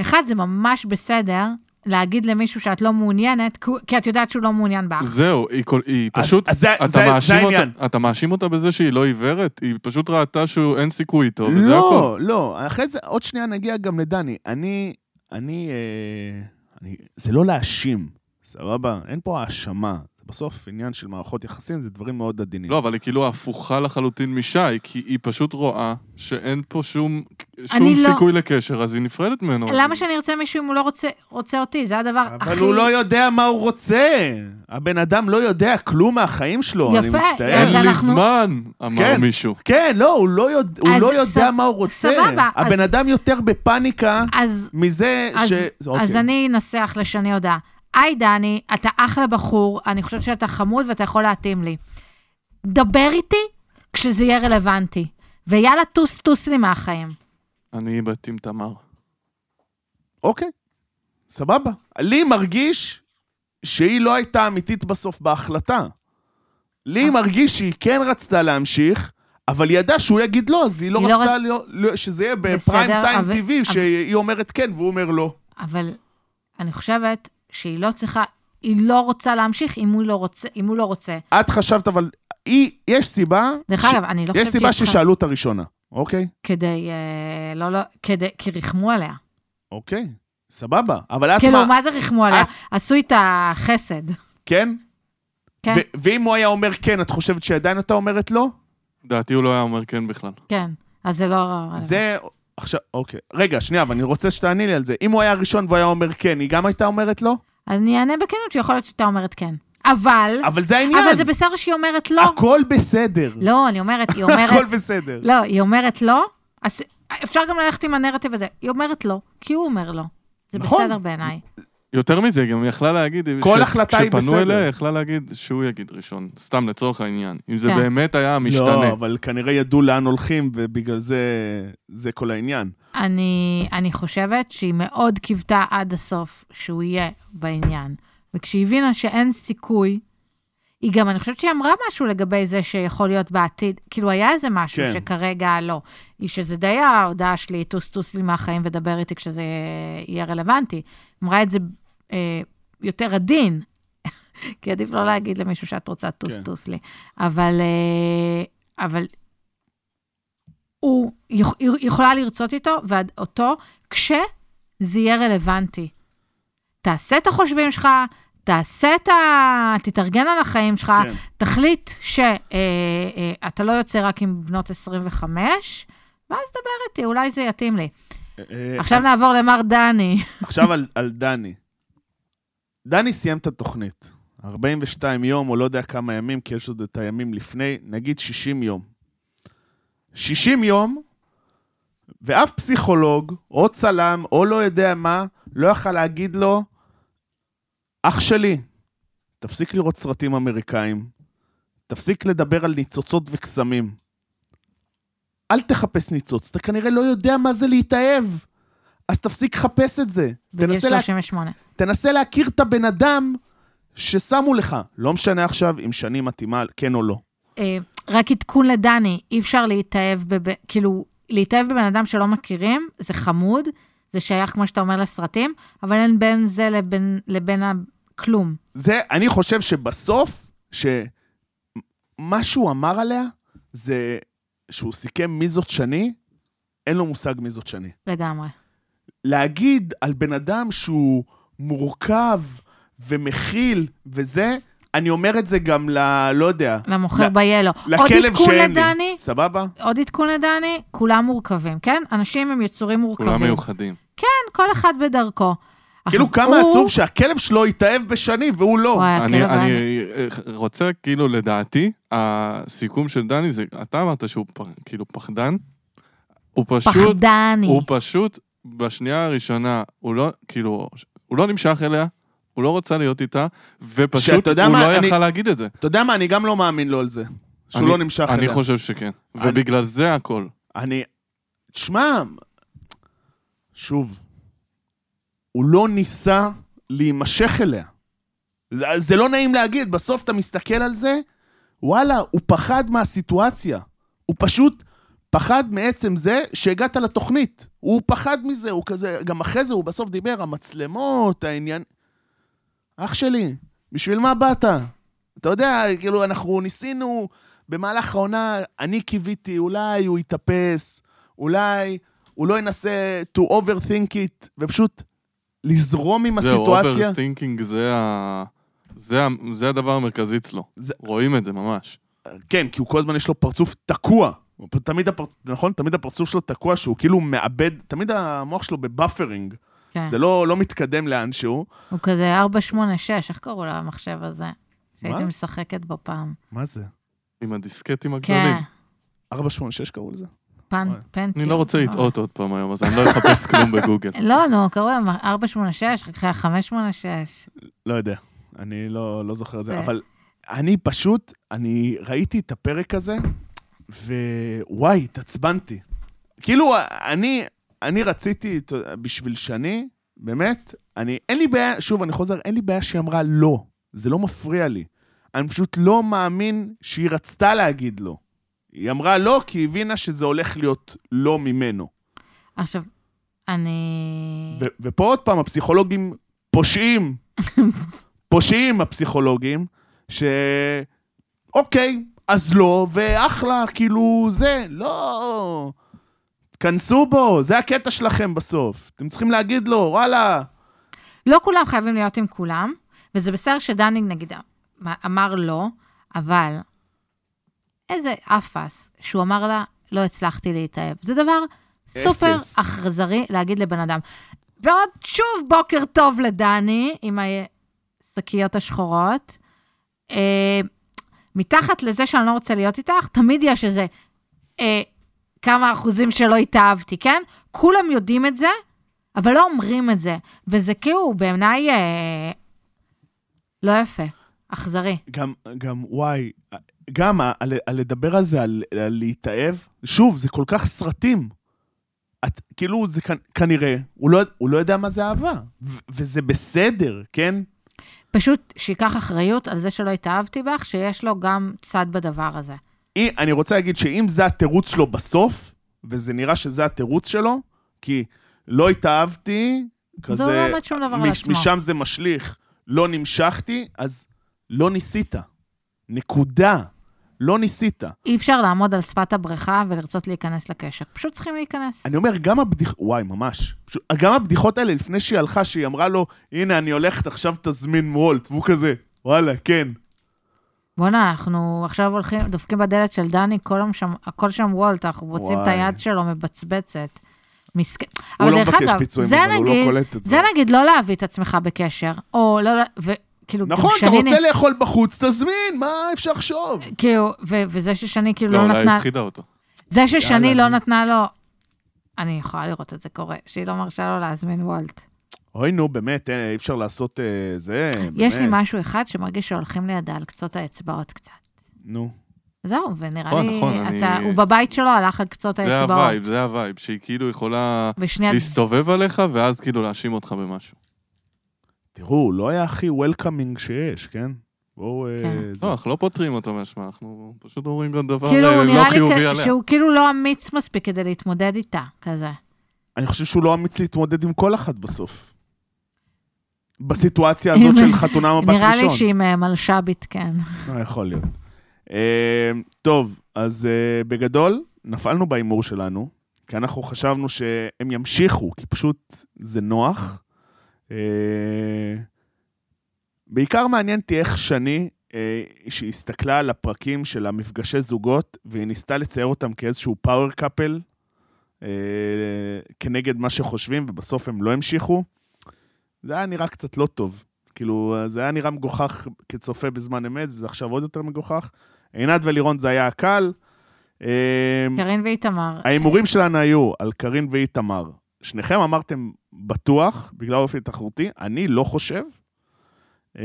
אחד, זה ממש בסדר להגיד למישהו שאת לא מעוניינת, כי- את יודעת שהוא לא מעוניין בך. זהו, היא כל- היא פשוט... אז אתה זה- מאשים זה אותה- העניין. אתה מאשים אותה בזה שהיא לא עיוורת? היא פשוט ראתה שאין סיכוי איתו, וזה לא, הכל. לא, אחרי זה, עוד שנייה נגיע גם לדני. אני, אני, אה, אני, זה לא להאשים, סבבה? אין פה האשמה. בסוף עניין של מערכות יחסים, זה דברים מאוד עדינים. לא, אבל היא כאילו הפוכה לחלוטין משי, כי היא פשוט רואה שאין פה שום שום אני לא- סיכוי לקשר, אז היא נפרדת ממנו. למה שאני ארצה מישהו אם הוא לא רוצה, רוצה אותי? זה הדבר הכי... אבל הוא לא יודע מה הוא רוצה. הבן אדם לא יודע כלום מהחיים שלו, אני יפה, מצטער. אז אין לי אנחנו- זמן, אמר כן. מישהו. כן, לא, הוא לא, יודע, הוא אז לא יודע ס- מה הוא רוצה. סבבה, הבן אז- אדם יותר בפאניקה אז, מזה אז, ש... אז אוקיי. אני אנסח לשני הודעה. היי דני, אתה אחלה בחור, אני חושבת שאתה חמוד ואתה יכול להתאים לי. דבר איתי כשזה יהיה רלוונטי. ויאללה, טוס טוס לי מהחיים. אני בת עם תמר. אוקיי, סבבה. לי מרגיש שהיא לא הייתה אמיתית בסוף בהחלטה. לי מרגיש שהיא כן רצתה להמשיך, אבל היא ידעה שהוא יגיד לא, אז היא לא היא לא רצתה להיות- לא- שזה יהיה בפריים בסדר, טיים אבל- טבעי, אבל- שהיא אומרת כן והוא אומר לא. אבל אני חושבת שהיא לא צריכה, היא לא רוצה להמשיך אם הוא לא רוצה. אם הוא לא רוצה. את חשבת, אבל היא, יש סיבה, דרך ש- אגב, אני לא חושבת יש סיבה ששאלו את הראשונה, אוקיי? כדי, אה, לא, לא, כדי, כי ריחמו עליה. אוקיי, סבבה. אבל את כאילו, מה... מה זה ריחמו עליה? את- עשו איתה חסד. כן? כן. ו- ואם הוא היה אומר כן, את חושבת שעדיין אתה אומרת לא? לדעתי הוא לא היה אומר כן בכלל. כן. אז זה לא... זה... עכשיו, אוקיי. רגע, שנייה, אבל אני רוצה שתעני לי על זה. אם הוא היה הראשון והוא היה אומר כן, היא גם הייתה אומרת לא? אני אענה בכנות שיכול להיות שאתה אומרת כן. אבל, אבל זה העניין. אבל זה בסדר שהיא אומרת לא. הכל בסדר. לא, אני אומרת, היא אומרת, הכל בסדר. לא, היא אומרת לא, אז אפשר גם ללכת עם הנרטיב הזה. היא אומרת לא, כי הוא אומר לא. זה נכון. בסדר בעיניי. יותר מזה, היא גם יכלה להגיד... כל ש- החלטה היא בסדר. כשפנו אליה, היא יכלה להגיד שהוא יגיד ראשון. סתם לצורך העניין. אם זה כן. באמת היה משתנה. לא, אבל כנראה ידעו לאן הולכים, ובגלל זה, זה כל העניין. אני, אני חושבת שהיא מאוד קיוותה עד הסוף שהוא יהיה בעניין. וכשהיא הבינה שאין סיכוי, היא גם, אני חושבת שהיא אמרה משהו לגבי זה שיכול להיות בעתיד, כאילו היה איזה משהו כן. שכרגע לא. היא שזה די ההודעה שלי, טוס טוס לי מהחיים ודבר איתי כשזה יהיה רלוונטי. אמרה את זה אה, יותר עדין, כי עדיף לא להגיד למישהו שאת רוצה טוס כן. טוס לי. אבל, אה, אבל הוא, היא יכולה לרצות איתו, ואותו, כשזה יהיה רלוונטי. תעשה את החושבים שלך, תעשה את ה... תתארגן על החיים שלך, כן. תחליט שאתה לא יוצא רק עם בנות 25, ואז דבר איתי, אולי זה יתאים לי. אה, עכשיו נעבור למר דני. עכשיו על, על דני. דני סיים את התוכנית. 42 יום, או לא יודע כמה ימים, כי יש עוד את הימים לפני, נגיד 60 יום. 60 יום, ואף פסיכולוג, או צלם, או לא יודע מה, לא יכל להגיד לו, אח שלי, תפסיק לראות סרטים אמריקאים, תפסיק לדבר על ניצוצות וקסמים. אל תחפש ניצוץ, אתה כנראה לא יודע מה זה להתאהב. אז תפסיק לחפש את זה. בגיל תנסה, לה... 38. תנסה להכיר את הבן אדם ששמו לך. לא משנה עכשיו אם שני מתאימה, כן או לא. אה, רק עדכון לדני, אי אפשר להתאהב, בב... כאילו, להתאהב בבן אדם שלא מכירים, זה חמוד, זה שייך, כמו שאתה אומר, לסרטים, אבל אין בין זה לבין, לבין הכלום. זה, אני חושב שבסוף, שמה שהוא אמר עליה, זה שהוא סיכם מי זאת שני, אין לו מושג מי זאת שני. לגמרי. להגיד על בן אדם שהוא מורכב ומכיל וזה, אני אומר את זה גם ל... לא יודע. למוכר ל-. עוד לכלב עדכון שאין לי. לדני, סבבה? עוד עדכון לדני, כולם מורכבים, כן? אנשים הם יצורים מורכבים. כולם מיוחדים. כן, כל אחד בדרכו. כאילו כמה הוא- עצוב שהכלב שלו התאהב בשני והוא לא. וואי, אני, היה- רוצה, כאילו, לדעתי, הסיכום של דני זה, אתה אמרת שהוא פ, כאילו פחדן, הוא פשוט, פחדני. הוא פשוט, בשנייה הראשונה, הוא לא, כאילו, הוא לא נמשך אליה, הוא לא רצה להיות איתה, ופשוט הוא מה, לא אני- יכל להגיד את זה. אתה יודע מה, אני גם לא מאמין לו על זה. שהוא אני- לא נמשך אני אליה. חושב שכן. אני- ובגלל זה הכל. אני... תשמע, שוב, הוא לא ניסה להימשך אליה. זה, זה לא נעים להגיד, בסוף אתה מסתכל על זה, וואלה, הוא פחד מהסיטואציה. הוא פשוט פחד מעצם זה שהגעת לתוכנית. הוא פחד מזה, הוא כזה, גם אחרי זה הוא בסוף דיבר, המצלמות, העניין... אח שלי, בשביל מה באת? אתה יודע, כאילו, אנחנו ניסינו במהלך העונה, אני קיוויתי, אולי הוא יתאפס, אולי הוא לא ינסה to overthink it, ופשוט לזרום עם זהו, הסיטואציה. overthinking זה ה... זה, ה- זה הדבר המרכזי אצלו. זה- רואים את זה ממש. כן, כי הוא כל הזמן יש לו פרצוף תקוע. תמיד, הפר... נכון? תמיד הפרצוף שלו תקוע, שהוא כאילו מאבד, תמיד המוח שלו ב buffering. כן. זה לא, לא מתקדם לאנשהו. הוא כזה 486, איך קראו למחשב הזה? שהייתי? משחקת בו פעם. מה זה? עם הדיסקטים כן, הגדולים. 486 קראו לזה? פן. פנטיום. אני לא רוצה לטעות עוד פעם היום, אז אני לא אחפש כלום בגוגל. לא, נו, קראו להם 486, רק היה 586. לא יודע, אני לא, לא זוכר את זה, זה- אבל אני פשוט, אני ראיתי את הפרק הזה, ווואי, התעצבנתי. כאילו, אני, אני רציתי, בשביל שני, באמת, אני, אין לי בעיה, שוב, אני חוזר, אין לי בעיה שהיא אמרה לא, זה לא מפריע לי. אני פשוט לא מאמין שהיא רצתה להגיד לא. היא אמרה לא, כי היא הבינה שזה הולך להיות לא ממנו. עכשיו, אני... ו- ופה עוד פעם, הפסיכולוגים פושעים. פושעים הפסיכולוגים, ש... אוקיי, אז לא, ואחלה, כאילו, זה, לא... תכנסו בו, זה הקטע שלכם בסוף. אתם צריכים להגיד לו, וואלה, לא כולם חייבים להיות עם כולם, וזה בסדר שדני, נגיד, אמר לא, אבל איזה אפס שהוא אמר לה, לא הצלחתי להתאהב. זה דבר סופר אפס. אכזרי להגיד לבן אדם. ועוד שוב בוקר טוב לדני, עם השקיות השחורות. אה, מתחת לזה שאני לא רוצה להיות איתך, תמיד יש איזה אה, כמה אחוזים שלא התאהבתי, כן? כולם יודעים את זה, אבל לא אומרים את זה. וזה כאילו בעיניי אה, לא יפה, אכזרי. גם, גם, וואי, גם ה- על, על לדבר על זה, על, על להתאהב, שוב, זה כל כך סרטים. את, כאילו, זה כנ, כנראה, הוא לא, הוא לא יודע מה זה אהבה, ו, וזה בסדר, כן? פשוט שייקח אחריות על זה שלא התאהבתי בך, שיש לו גם צד בדבר הזה. אי- אני רוצה להגיד שאם זה התירוץ שלו בסוף, וזה נראה שזה התירוץ שלו, כי לא התאהבתי, כזה... זה לא אומר שום דבר על מש- עצמו. משם זה משליך, לא נמשכתי, אז לא ניסית. נקודה. לא ניסית. אי אפשר לעמוד על שפת הבריכה ולרצות להיכנס לקשר. פשוט צריכים להיכנס. אני אומר, גם הבדיחות, וואי, ממש. פשוט, גם הבדיחות האלה, לפני שהיא הלכה, שהיא אמרה לו, הנה, אני הולכת, עכשיו תזמין וולט, והוא כזה, וואלה, כן. בואנה, אנחנו עכשיו הולכים, דופקים בדלת של דני, כל שם, הכל שם וולט, אנחנו מוצאים את. היד שלו מבצבצת. מסכן. הוא אבל לא מבקש אגב, פיצויים, אבל הוא לא נגיד, קולט את זה. זה נגיד לא להביא את עצמך בקשר, או לא, וכאילו, נכון, אתה שני רוצה נ- לאכול בחוץ, תזמין, מה אפשר לחשוב? כאילו, ו- וזה ששני כאילו לא, לא אולי נתנה, הפחידה אותו. זה ששני יאללה, לא. נתנה לו, אני יכולה לראות את זה קורה, שהיא לא מרשה לו להזמין וולט. אוי, נו, באמת, אה, אי אפשר לעשות אה, זה, באמת. יש לי משהו אחד שמרגיש שהולכים לידה על קצות האצבעות קצת. נו. זהו, ונראה נכון, לי, נכון, אני- אתה, הוא בבית שלו הלך על קצות זה האצבעות. ה vibe, זה ה vibe, שהיא כאילו יכולה ושנייה, להסתובב עליך, ואז כאילו להאשים אותך במשהו. תראו, הוא לא היה הכי welcoming שיש, כן? בואו... אה, כן. זה. לא, אנחנו לא פותרים אותו מהאשמה, אנחנו פשוט אומרים גם דבר כאילו, לא נראה לי חיובי כ- עליה. שהוא כאילו לא אמיץ מספיק כדי להתמודד איתה, כזה. אני חושב שהוא לא אמיץ להתמודד עם כל אחת בסוף. בסיטואציה הזאת של חתונה מבט ראשון. נראה לי שהיא מלש"בית, כן. אה, יכול להיות. אה, טוב, אז אה, בגדול, נפלנו בהימור שלנו, כי אנחנו חשבנו שהם ימשיכו, כי פשוט זה נוח. אה, בעיקר מעניין אותי איך שני, אה, שהיא הסתכלה על הפרקים של המפגשי זוגות, והיא ניסתה לצייר אותם כאיזשהו פאוור קאפל, אה, כנגד מה שחושבים, ובסוף הם לא המשיכו. זה היה נראה קצת לא טוב. כאילו, זה היה נראה מגוחך כצופה בזמן אמת, וזה עכשיו עוד יותר מגוחך. עינת ולירון זה היה הקל. קארין ואיתמר. ההימורים שלנו היו על קארין ואיתמר. שניכם אמרתם בטוח, בגלל אופי תחרותי, אני לא חושב. אה,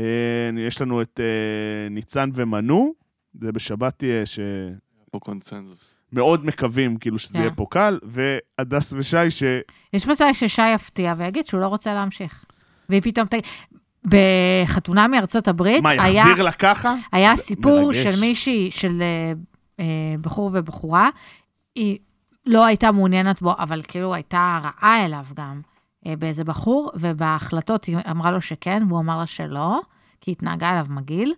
יש לנו את אה, ניצן ומנו, זה בשבת תהיה, שמאוד פה קונצנזוס. מקווים כאילו שזה כן. יהיה פה קל, והדס ושי, ש... יש מצב ששי יפתיע ויגיד שהוא לא רוצה להמשיך. והיא פתאום תגיד... בחתונה מארצות הברית, מה, היה, יחזיר לה ככה? היה סיפור מרגש. של מישהי, של אה, אה, בחור ובחורה, היא לא הייתה מעוניינת בו, אבל כאילו הייתה רעה אליו גם, אה, באיזה בחור, ובהחלטות היא אמרה לו שכן, והוא אמר לה שלא, כי היא התנהגה אליו מגעיל,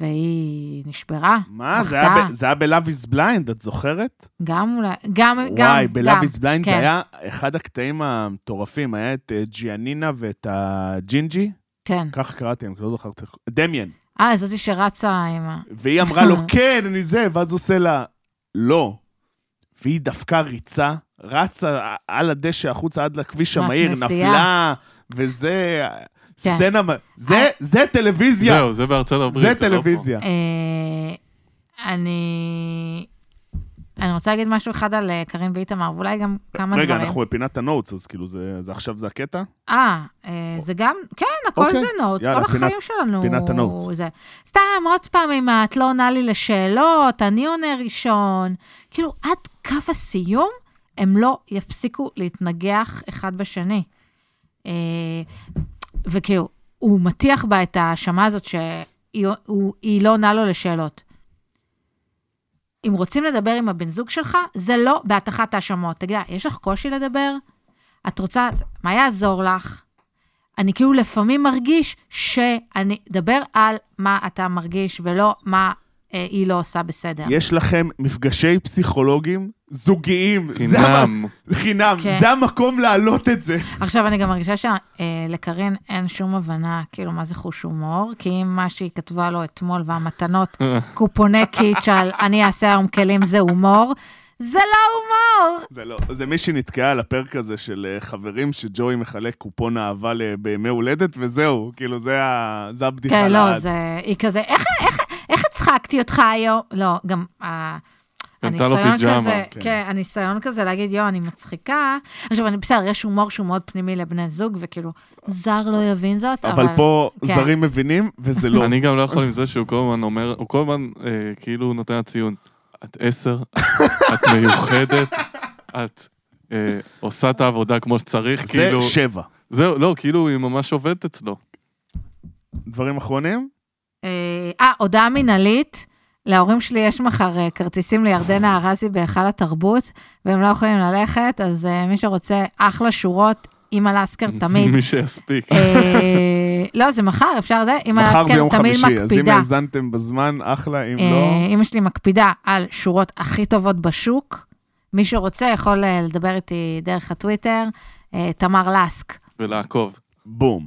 והיא נשברה. מה, זה. היה ב- זה היה ב-Love is Blind, את זוכרת? גם אולי, גם, גם, וואי, גם. ב-Love is Blind זה כן. היה אחד הקטעים המטורפים, היה את אה, ג'יאנינה ואת הג'ינג'י, כן. כך קראתי, אני לא זוכר את ה... דמיאן. אה, זאתי שרצה עם ה... והיא אמרה לו, כן, אני זה, ואז עושה לה, לא. והיא דפקה ריצה, רצה על הדשא החוצה עד לכביש המהיר. נפלה, וזה... כן. סצנה... זה, זה טלוויזיה. זהו, זה בארצות הברית. זה לא. טלוויזיה. אה, אני... אני רוצה להגיד משהו אחד על אה, קארין ואיתמר, ואולי גם כמה רגע, דברים. אנחנו בפינת ה notes, אז כאילו, זה זה עכשיו זה הקטע? אה, אה, זה גם, כן, הכל אוקיי. זה notes, יאללה, כל פינת- החיים שלנו. פינת ה notes. זה. סתם, עוד פעם, אם את לא עונה לי לשאלות, אני עונה ראשון. כאילו, עד קו הסיום, הם לא יפסיקו להתנגח אחד בשני. אה, וכאילו, הוא מטיח בה את ההאשמה הזאת שהיא לא עונה לו לשאלות. אם רוצים לדבר עם הבן זוג שלך, זה לא בהטחת האשמות. תגיד, יש לך קושי לדבר? את רוצה, מה יעזור לך? אני כאילו לפעמים מרגיש שאני, דבר על מה אתה מרגיש ולא מה היא לא עושה בסדר. יש לכם מפגשי פסיכולוגים זוגיים. זה המ- חינם. חינם. כן. זה המקום להעלות את זה. עכשיו, אני גם מרגישה שלקארין אין שום הבנה, כאילו, מה זה חוש הומור, כי אם מה שהיא כתבה לו אתמול והמתנות, קופוני קיץ' על אני אעשה היום כלים זה הומור, זה לא הומור. זה לא, זה מי שנתקעה על הפרק הזה של אה, חברים שג'וי מחלק קופון אהבה בימי הולדת, וזהו, כאילו, זה ה- זה הבדיחה כן, לא, לעד. זה, היא כזה, איך, איך, איך הצחקתי אותך היום? לא, גם לו הניסיון פיג'מה. כזה, כן. כן, הניסיון כזה להגיד, יואו, אני מצחיקה. עכשיו, אני בסדר, יש הומור שהוא מאוד פנימי לבני זוג, וכאילו, זר לא יבין זאת, אבל... אבל פה כן. זרים מבינים, וזה לא. אני גם לא יכול עם זה שהוא כל הזמן אומר, הוא כל הזמן אה, כאילו נותן לה ציון. את עשר, את מיוחדת, את אה, עושה את העבודה כמו שצריך, זה כאילו... שבע. זהו, לא, כאילו היא ממש עובדת אצלו. דברים אחרונים? אה, אה, הודעה מינהלית. להורים שלי יש מחר אה, כרטיסים לירדנה ארזי בהיכל התרבות, והם לא יכולים ללכת, אז אה, מי שרוצה, אחלה שורות, אימא לסקר תמיד. מי שיספיק. אה, לא, זה מחר, אפשר זה, אימא מחר זה לסקר יום תמיד חמישי, אז אם מקפידה. האזנתם בזמן, אחלה, אם אה, לא... אימא שלי מקפידה על שורות הכי טובות בשוק. מי שרוצה יכול אה, לדבר איתי דרך הטוויטר, תמר לסק. ולעקוב. בום.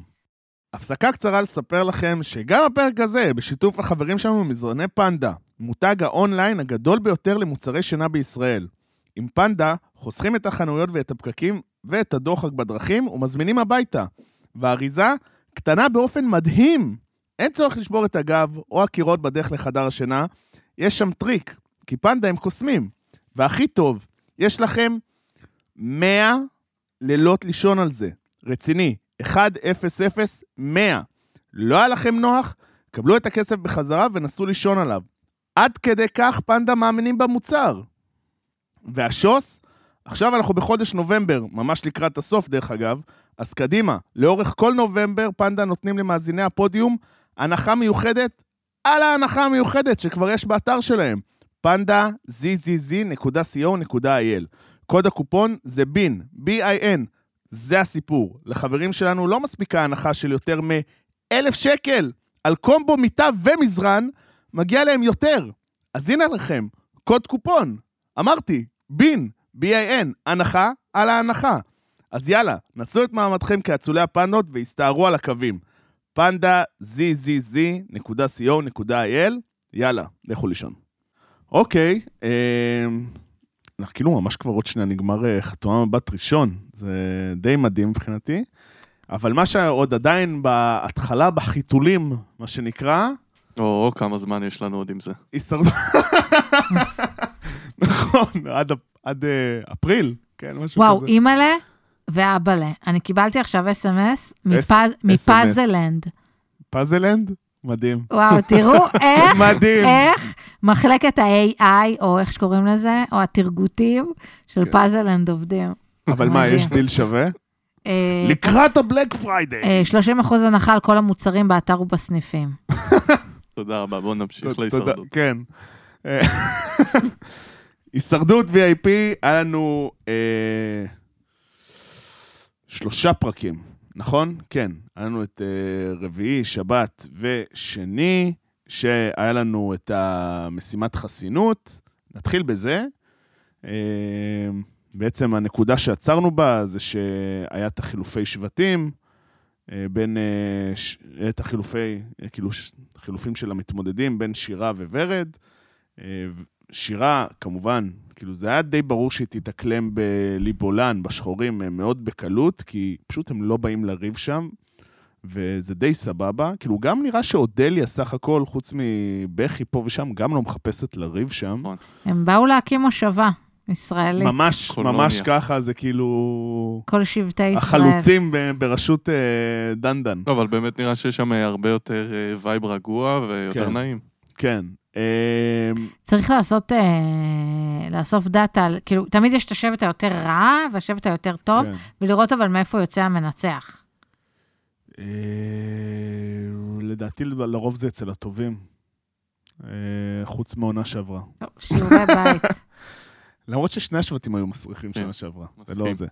הפסקה קצרה לספר לכם שגם הפרק הזה, בשיתוף החברים שלנו ממזרני פנדה, מותג האונליין הגדול ביותר למוצרי שינה בישראל. עם פנדה, חוסכים את החנויות ואת הפקקים ואת הדוחק בדרכים ומזמינים הביתה. והאריזה קטנה באופן מדהים. אין צורך לשבור את הגב או הקירות בדרך לחדר השינה, יש שם טריק, כי פנדה הם קוסמים. והכי טוב, יש לכם 100 לילות לישון על זה. רציני, 1-0-0-100. לא היה לכם נוח? קבלו את הכסף בחזרה ונסו לישון עליו. עד כדי כך פנדה מאמינים במוצר. והשוס? עכשיו אנחנו בחודש נובמבר, ממש לקראת הסוף דרך אגב, אז קדימה, לאורך כל נובמבר פנדה נותנים למאזיני הפודיום הנחה מיוחדת על ההנחה המיוחדת שכבר יש באתר שלהם, פנדה zzz.co.il. קוד הקופון זה בין, B-I-N. זה הסיפור. לחברים שלנו לא מספיקה הנחה של יותר מ-1,000 שקל על קומבו מיטה ומזרן, מגיע להם יותר. אז הנה לכם, קוד קופון. אמרתי, בין, B-I-N, הנחה על ההנחה. אז יאללה, נסו את מעמדכם כאצולי הפנדות והסתערו על הקווים. פנדה zzz.co.il, יאללה, לכו לישון. אוקיי, אה, אנחנו כאילו ממש כבר עוד שניה נגמר אה, חתומה מבט ראשון, זה די מדהים מבחינתי. אבל מה שעוד עדיין בהתחלה, בחיתולים, מה שנקרא, או, כמה זמן יש לנו עוד עם זה. הישרדות... נכון, עד, עד אה, אפריל, כן, משהו וואו, כזה. אימא'לה וואלה. אני קיבלתי עכשיו אס.אם.אס אס- מפאזלנד. פאזלנד? מדהים. וואו, תראו איך, מדהים. איך מחלקת ה-AI, או איך שקוראים לזה, או הטרגוטים של כן. פאזלנד עובדים. אבל מה. יש דיל שווה? אה, לקראת ה Black Friday. אה, 30 אחוז הנחה על כל המוצרים באתר ובסניפים. תודה רבה, בואו נמשיך להישרדות. כן. אה, הישרדות VIP, היה לנו אה, שלושה פרקים, נכון? כן. היה לנו את אה, רביעי, שבת ושני, שהיה לנו את המשימת חסינות. נתחיל בזה. אה, בעצם הנקודה שעצרנו בה זה שהיה את החילופי שבטים. אה, בין, אה, ש- את החילופי, אה, כאילו, ש- חילופים של המתמודדים בין שירה וורד. אה, שירה, כמובן, כאילו, זה היה די ברור שהיא תתאקלם בליבולן, בשחורים, אה, מאוד בקלות, כי פשוט הם לא באים לריב שם, וזה די סבבה. כאילו, גם נראה שאודליה, סך הכל, חוץ מבכי פה ושם, גם לא מחפשת לריב שם. נכון. הם באו להקים מושבה ישראלית. ממש, קולוניה. ממש ככה, זה כאילו... כל שבטי ישראל. החלוצים בראשות אה, דנדן. לא, אבל באמת נראה שיש שם הרבה יותר אה, vibe רגוע ויותר כן. נעים. כן. אה, צריך לעשות, אה, לאסוף דאטה, על- כאילו, תמיד יש את השבט היותר רע והשבט היותר טוב, כן. ולראות אבל מאיפה יוצא המנצח. אה, לדעתי לרוב זה אצל הטובים, אה, חוץ מעונה שעברה. טוב, שיעורי בית. למרות ששני השבטים היו מסריחים כן, שנה שעברה, זה. לא זה.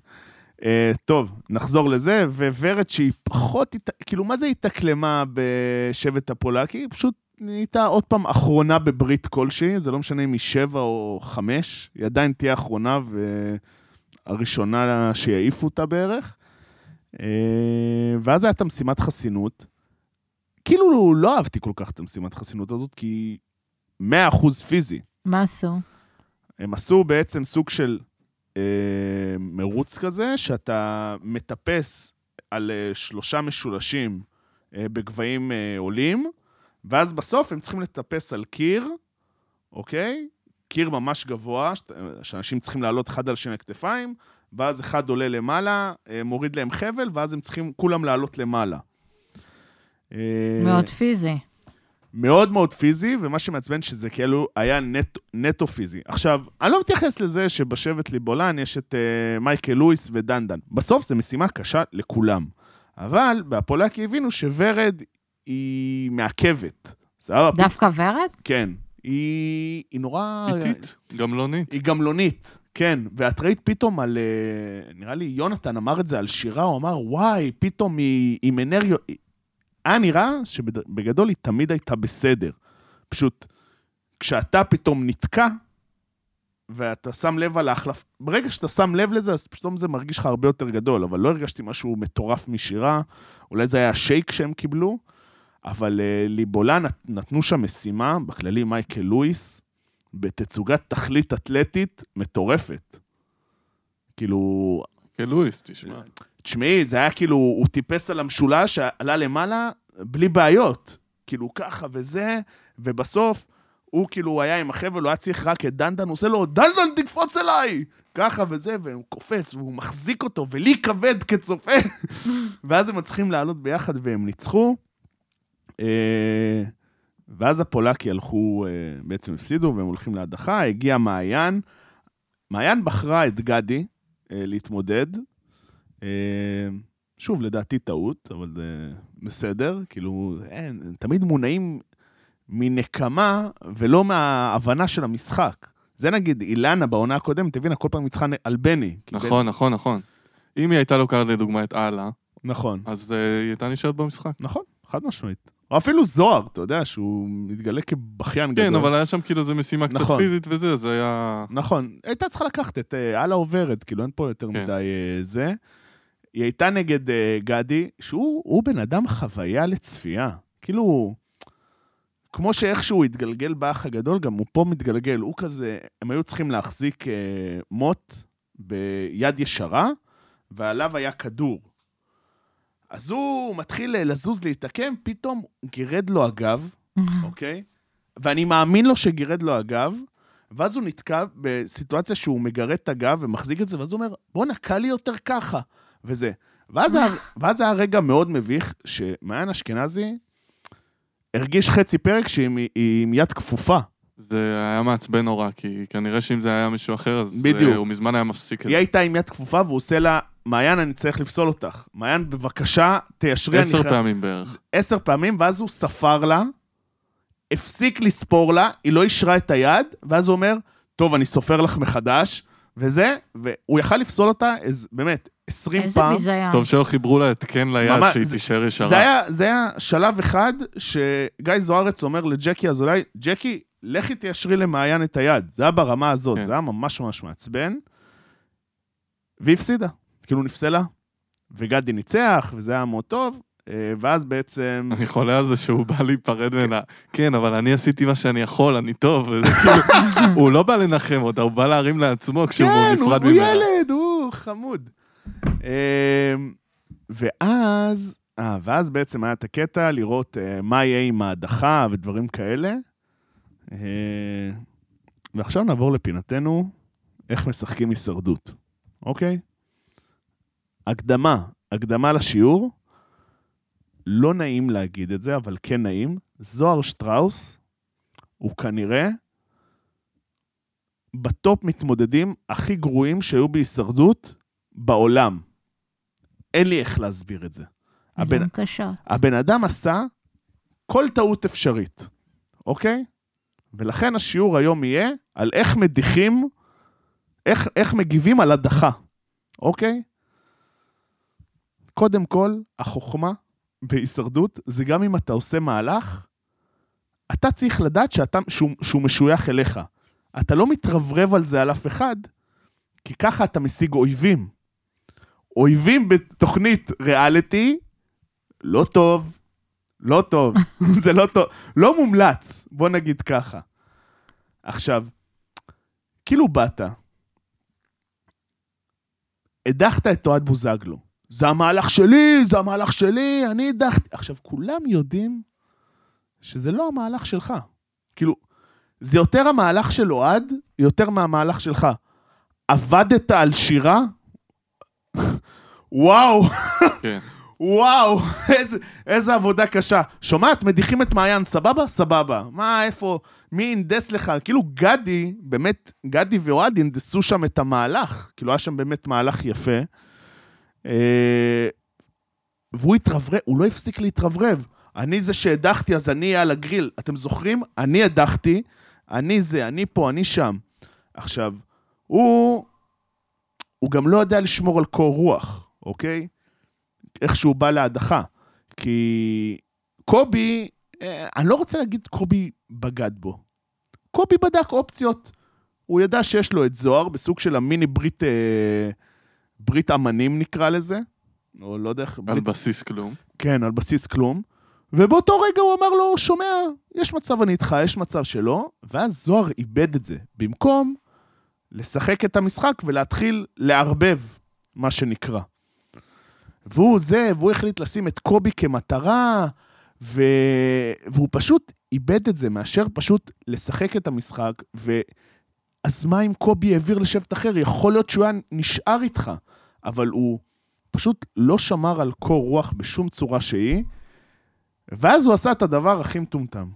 אה, טוב, נחזור לזה, וורד שהיא פחות, כאילו, מה זה התאקלמה בשבט הפולקי? היא פשוט נהייתה עוד פעם אחרונה בברית כלשהי, זה לא משנה אם היא שבע או חמש, היא עדיין תהיה אחרונה והראשונה שיעיפו אותה בערך. אה, ואז הייתה משימת חסינות. כאילו לא אהבתי כל כך את המשימת חסינות הזאת, כי 100% פיזי. מה עשו? הם עשו בעצם סוג של אה, מרוץ כזה, שאתה מטפס על אה, שלושה משולשים אה, בגבהים אה, עולים, ואז בסוף הם צריכים לטפס על קיר, אוקיי? קיר ממש גבוה, שאנשים צריכים לעלות אחד על שני כתפיים, ואז אחד עולה למעלה, אה, מוריד להם חבל, ואז הם צריכים כולם לעלות למעלה. אה, מאוד פיזי. מאוד מאוד פיזי, ומה שמעצבן שזה כאילו היה נט, נטו פיזי. עכשיו, אני לא מתייחס לזה שבשבט ליבולן יש את uh, מייקל לואיס ודנדן. בסוף זו משימה קשה לכולם. אבל בהפולקי הבינו שוורד היא מעכבת. סבבה? דווקא ורד? כן. היא, היא נורא... איטית, גמלונית. היא גמלונית, כן. ואת ראית פתאום על... אה, נראה לי יונתן אמר את זה על שירה, הוא אמר, וואי, פתאום היא עם אנרגיות... היה נראה שבגדול היא תמיד הייתה בסדר. פשוט, כשאתה פתאום נתקע, ואתה שם לב על ההחלף... ברגע שאתה שם לב לזה, אז פתאום זה מרגיש לך הרבה יותר גדול, אבל לא הרגשתי משהו מטורף משירה, אולי זה היה השייק שהם קיבלו, אבל uh, ליבולה נת, נתנו שם משימה, בכללי מייקל לואיס, בתצוגת תכלית אתלטית מטורפת. כאילו, כלואיס, תשמע. תשמעי, זה היה כאילו, הוא טיפס על המשולש, עלה למעלה, בלי בעיות. כאילו, ככה וזה, ובסוף, הוא כאילו היה עם החבל, הוא היה צריך רק את דנדן, הוא עושה לו, דנדן, תקפוץ אליי! ככה וזה, והוא קופץ, והוא מחזיק אותו, ולי כבד כצופה. ואז הם מצליחים לעלות ביחד, והם ניצחו. אה, ואז הפולקי הלכו, אה, בעצם הפסידו, והם הולכים להדחה, הגיע מעיין. מעיין בחרה את גדי אה, להתמודד. שוב, לדעתי טעות, אבל זה בסדר, כאילו, אין, תמיד מונעים, מנקמה ולא מההבנה של המשחק. זה נגיד אילנה בעונה הקודמת, הבינה כל פעם ניצחה על בני. נכון, נכון, נכון. אם היא הייתה לוקחת לדוגמה את אללה, בני- נכון, אז היא הייתה נשארת במשחק. נכון, חד משמעית. או אפילו זוהר, אתה יודע, שהוא מתגלה כבכיין גדול. כן, אבל היה שם כאילו איזה משימה קצת נכון. פיזית וזה, זה היה... נכון, הייתה צריכה לקחת את אה, אללה עוברת, כאילו אין פה יותר כן. מדי אה, זה. היא הייתה נגד אה, גדי, שהוא הוא בן אדם חוויה לצפייה. כאילו, כמו שאיכשהו התגלגל באח הגדול, גם הוא פה מתגלגל. הוא כזה, הם היו צריכים להחזיק אה, מוט ביד ישרה, ועליו היה כדור. אז הוא מתחיל אה, לזוז, להתעקם, פתאום גירד לו הגב, אוקיי? ואני מאמין לו שגירד לו הגב, ואז הוא נתקע בסיטואציה שהוא מגרד את הגב ומחזיק את זה, ואז הוא אומר, בואנה, קל לי יותר ככה, וזה. ואז, היה, ואז היה רגע מאוד מביך, שמעיין אשכנזי הרגיש חצי פרק שהיא עם- היא יד כפופה. זה היה מעצבן נורא, כי כנראה שאם זה היה מישהו אחר, אז בדיוק. אה, הוא מזמן היה מפסיק את היא זה. הייתה עם יד כפופה, והוא עושה לה, מעיין, אני צריך לפסול אותך. מעיין, בבקשה, תיישרי. אני עשר חייב-" פעמים בערך. עשר פעמים, ואז הוא ספר לה, הפסיק לספור לה, היא לא אישרה את היד, ואז הוא אומר, טוב, אני סופר לך מחדש, וזה, והוא יכל לפסול אותה, אז, באמת, 20 איזה פעם. ביזיון. טוב שלא חיברו לה התקן ליד ממש, שהיא זה- תישאר ישרה. זה היה, זה היה שלב אחד שגיא זוארץ אומר לג'קי אזולאי, ג'קי, לכי תיישרי למעיין את היד. זה היה ברמה הזאת, כן. זה היה ממש ממש מעצבן. והיא הפסידה, כאילו נפסלה. וגדי ניצח, וזה היה מאוד טוב, אה, ואז בעצם... אני חולה על זה שהוא בא להיפרד ממנה. כן, אבל אני עשיתי מה שאני יכול, אני טוב. כאילו- הוא לא בא לנחם אותה, הוא בא להרים לעצמו כשהוא כן, הוא, נפרד הוא ממנה. ילד, הוא חמוד. אה, ואז, אה, ואז בעצם היה את הקטע לראות אה, מה יהיה עם ההדחה ודברים כאלה. אה, ועכשיו נעבור לפינתנו, איך משחקים הישרדות, אוקיי? הקדמה, הקדמה לשיעור. לא נעים להגיד את זה, אבל כן נעים. זוהר שטראוס הוא כנראה בטופ מתמודדים הכי גרועים שהיו בהישרדות בעולם. אין לי איך להסביר את זה. הבן. הבן אדם עשה כל טעות אפשרית, אוקיי? ולכן השיעור היום יהיה על איך מדיחים, איך, איך מגיבים על הדחה, אוקיי? קודם כל, החוכמה בהישרדות זה גם אם אתה עושה מהלך, אתה צריך לדעת שאתה, שהוא, שהוא משוייך אליך. אתה לא מתרברב על זה על אף אחד, כי ככה אתה משיג אויבים. אויבים בתוכנית ריאליטי, לא טוב, לא טוב, זה לא טוב, לא מומלץ, בוא נגיד ככה. עכשיו, כאילו באת, הדחת את אוהד בוזגלו. זה המהלך שלי, זה המהלך שלי, אני הדחתי. עכשיו, כולם יודעים שזה לא המהלך שלך. כאילו, זה יותר המהלך של אוהד, יותר מהמהלך שלך. עבדת על שירה? וואו, כן. וואו, איזה, איזה עבודה קשה. שומעת, מדיחים את מעיין, סבבה? סבבה. מה, איפה, מי הנדס לך? כאילו, גדי, באמת, גדי ואוהד הנדסו שם את המהלך. כאילו, היה שם באמת מהלך יפה. אה, והוא התרברב, הוא לא הפסיק להתרברב. אני זה שהדחתי, אז אני על הגריל. אתם זוכרים? אני הדחתי, אני זה, אני פה, אני שם. עכשיו, הוא, הוא גם לא יודע לשמור על קור רוח, אוקיי? איך שהוא בא להדחה. כי קובי, אה, אני לא רוצה להגיד קובי בגד בו. קובי בדק אופציות. הוא ידע שיש לו את זוהר בסוג של המיני ברית, אה, ברית אמנים נקרא לזה. או לא יודע איך... על ברית- בסיס כלום. כן, על בסיס כלום. ובאותו רגע הוא אמר לו, שומע, יש מצב אני איתך, יש מצב שלא, ואז זוהר איבד את זה. במקום לשחק את המשחק ולהתחיל לערבב, מה שנקרא. והוא זה, והוא החליט לשים את קובי כמטרה, ו... והוא פשוט איבד את זה, מאשר פשוט לשחק את המשחק, ואז מה אם קובי העביר לשבט אחר? יכול להיות שהוא היה נשאר איתך, אבל הוא פשוט לא שמר על קור רוח בשום צורה שהיא, ואז הוא עשה את הדבר הכי מטומטם.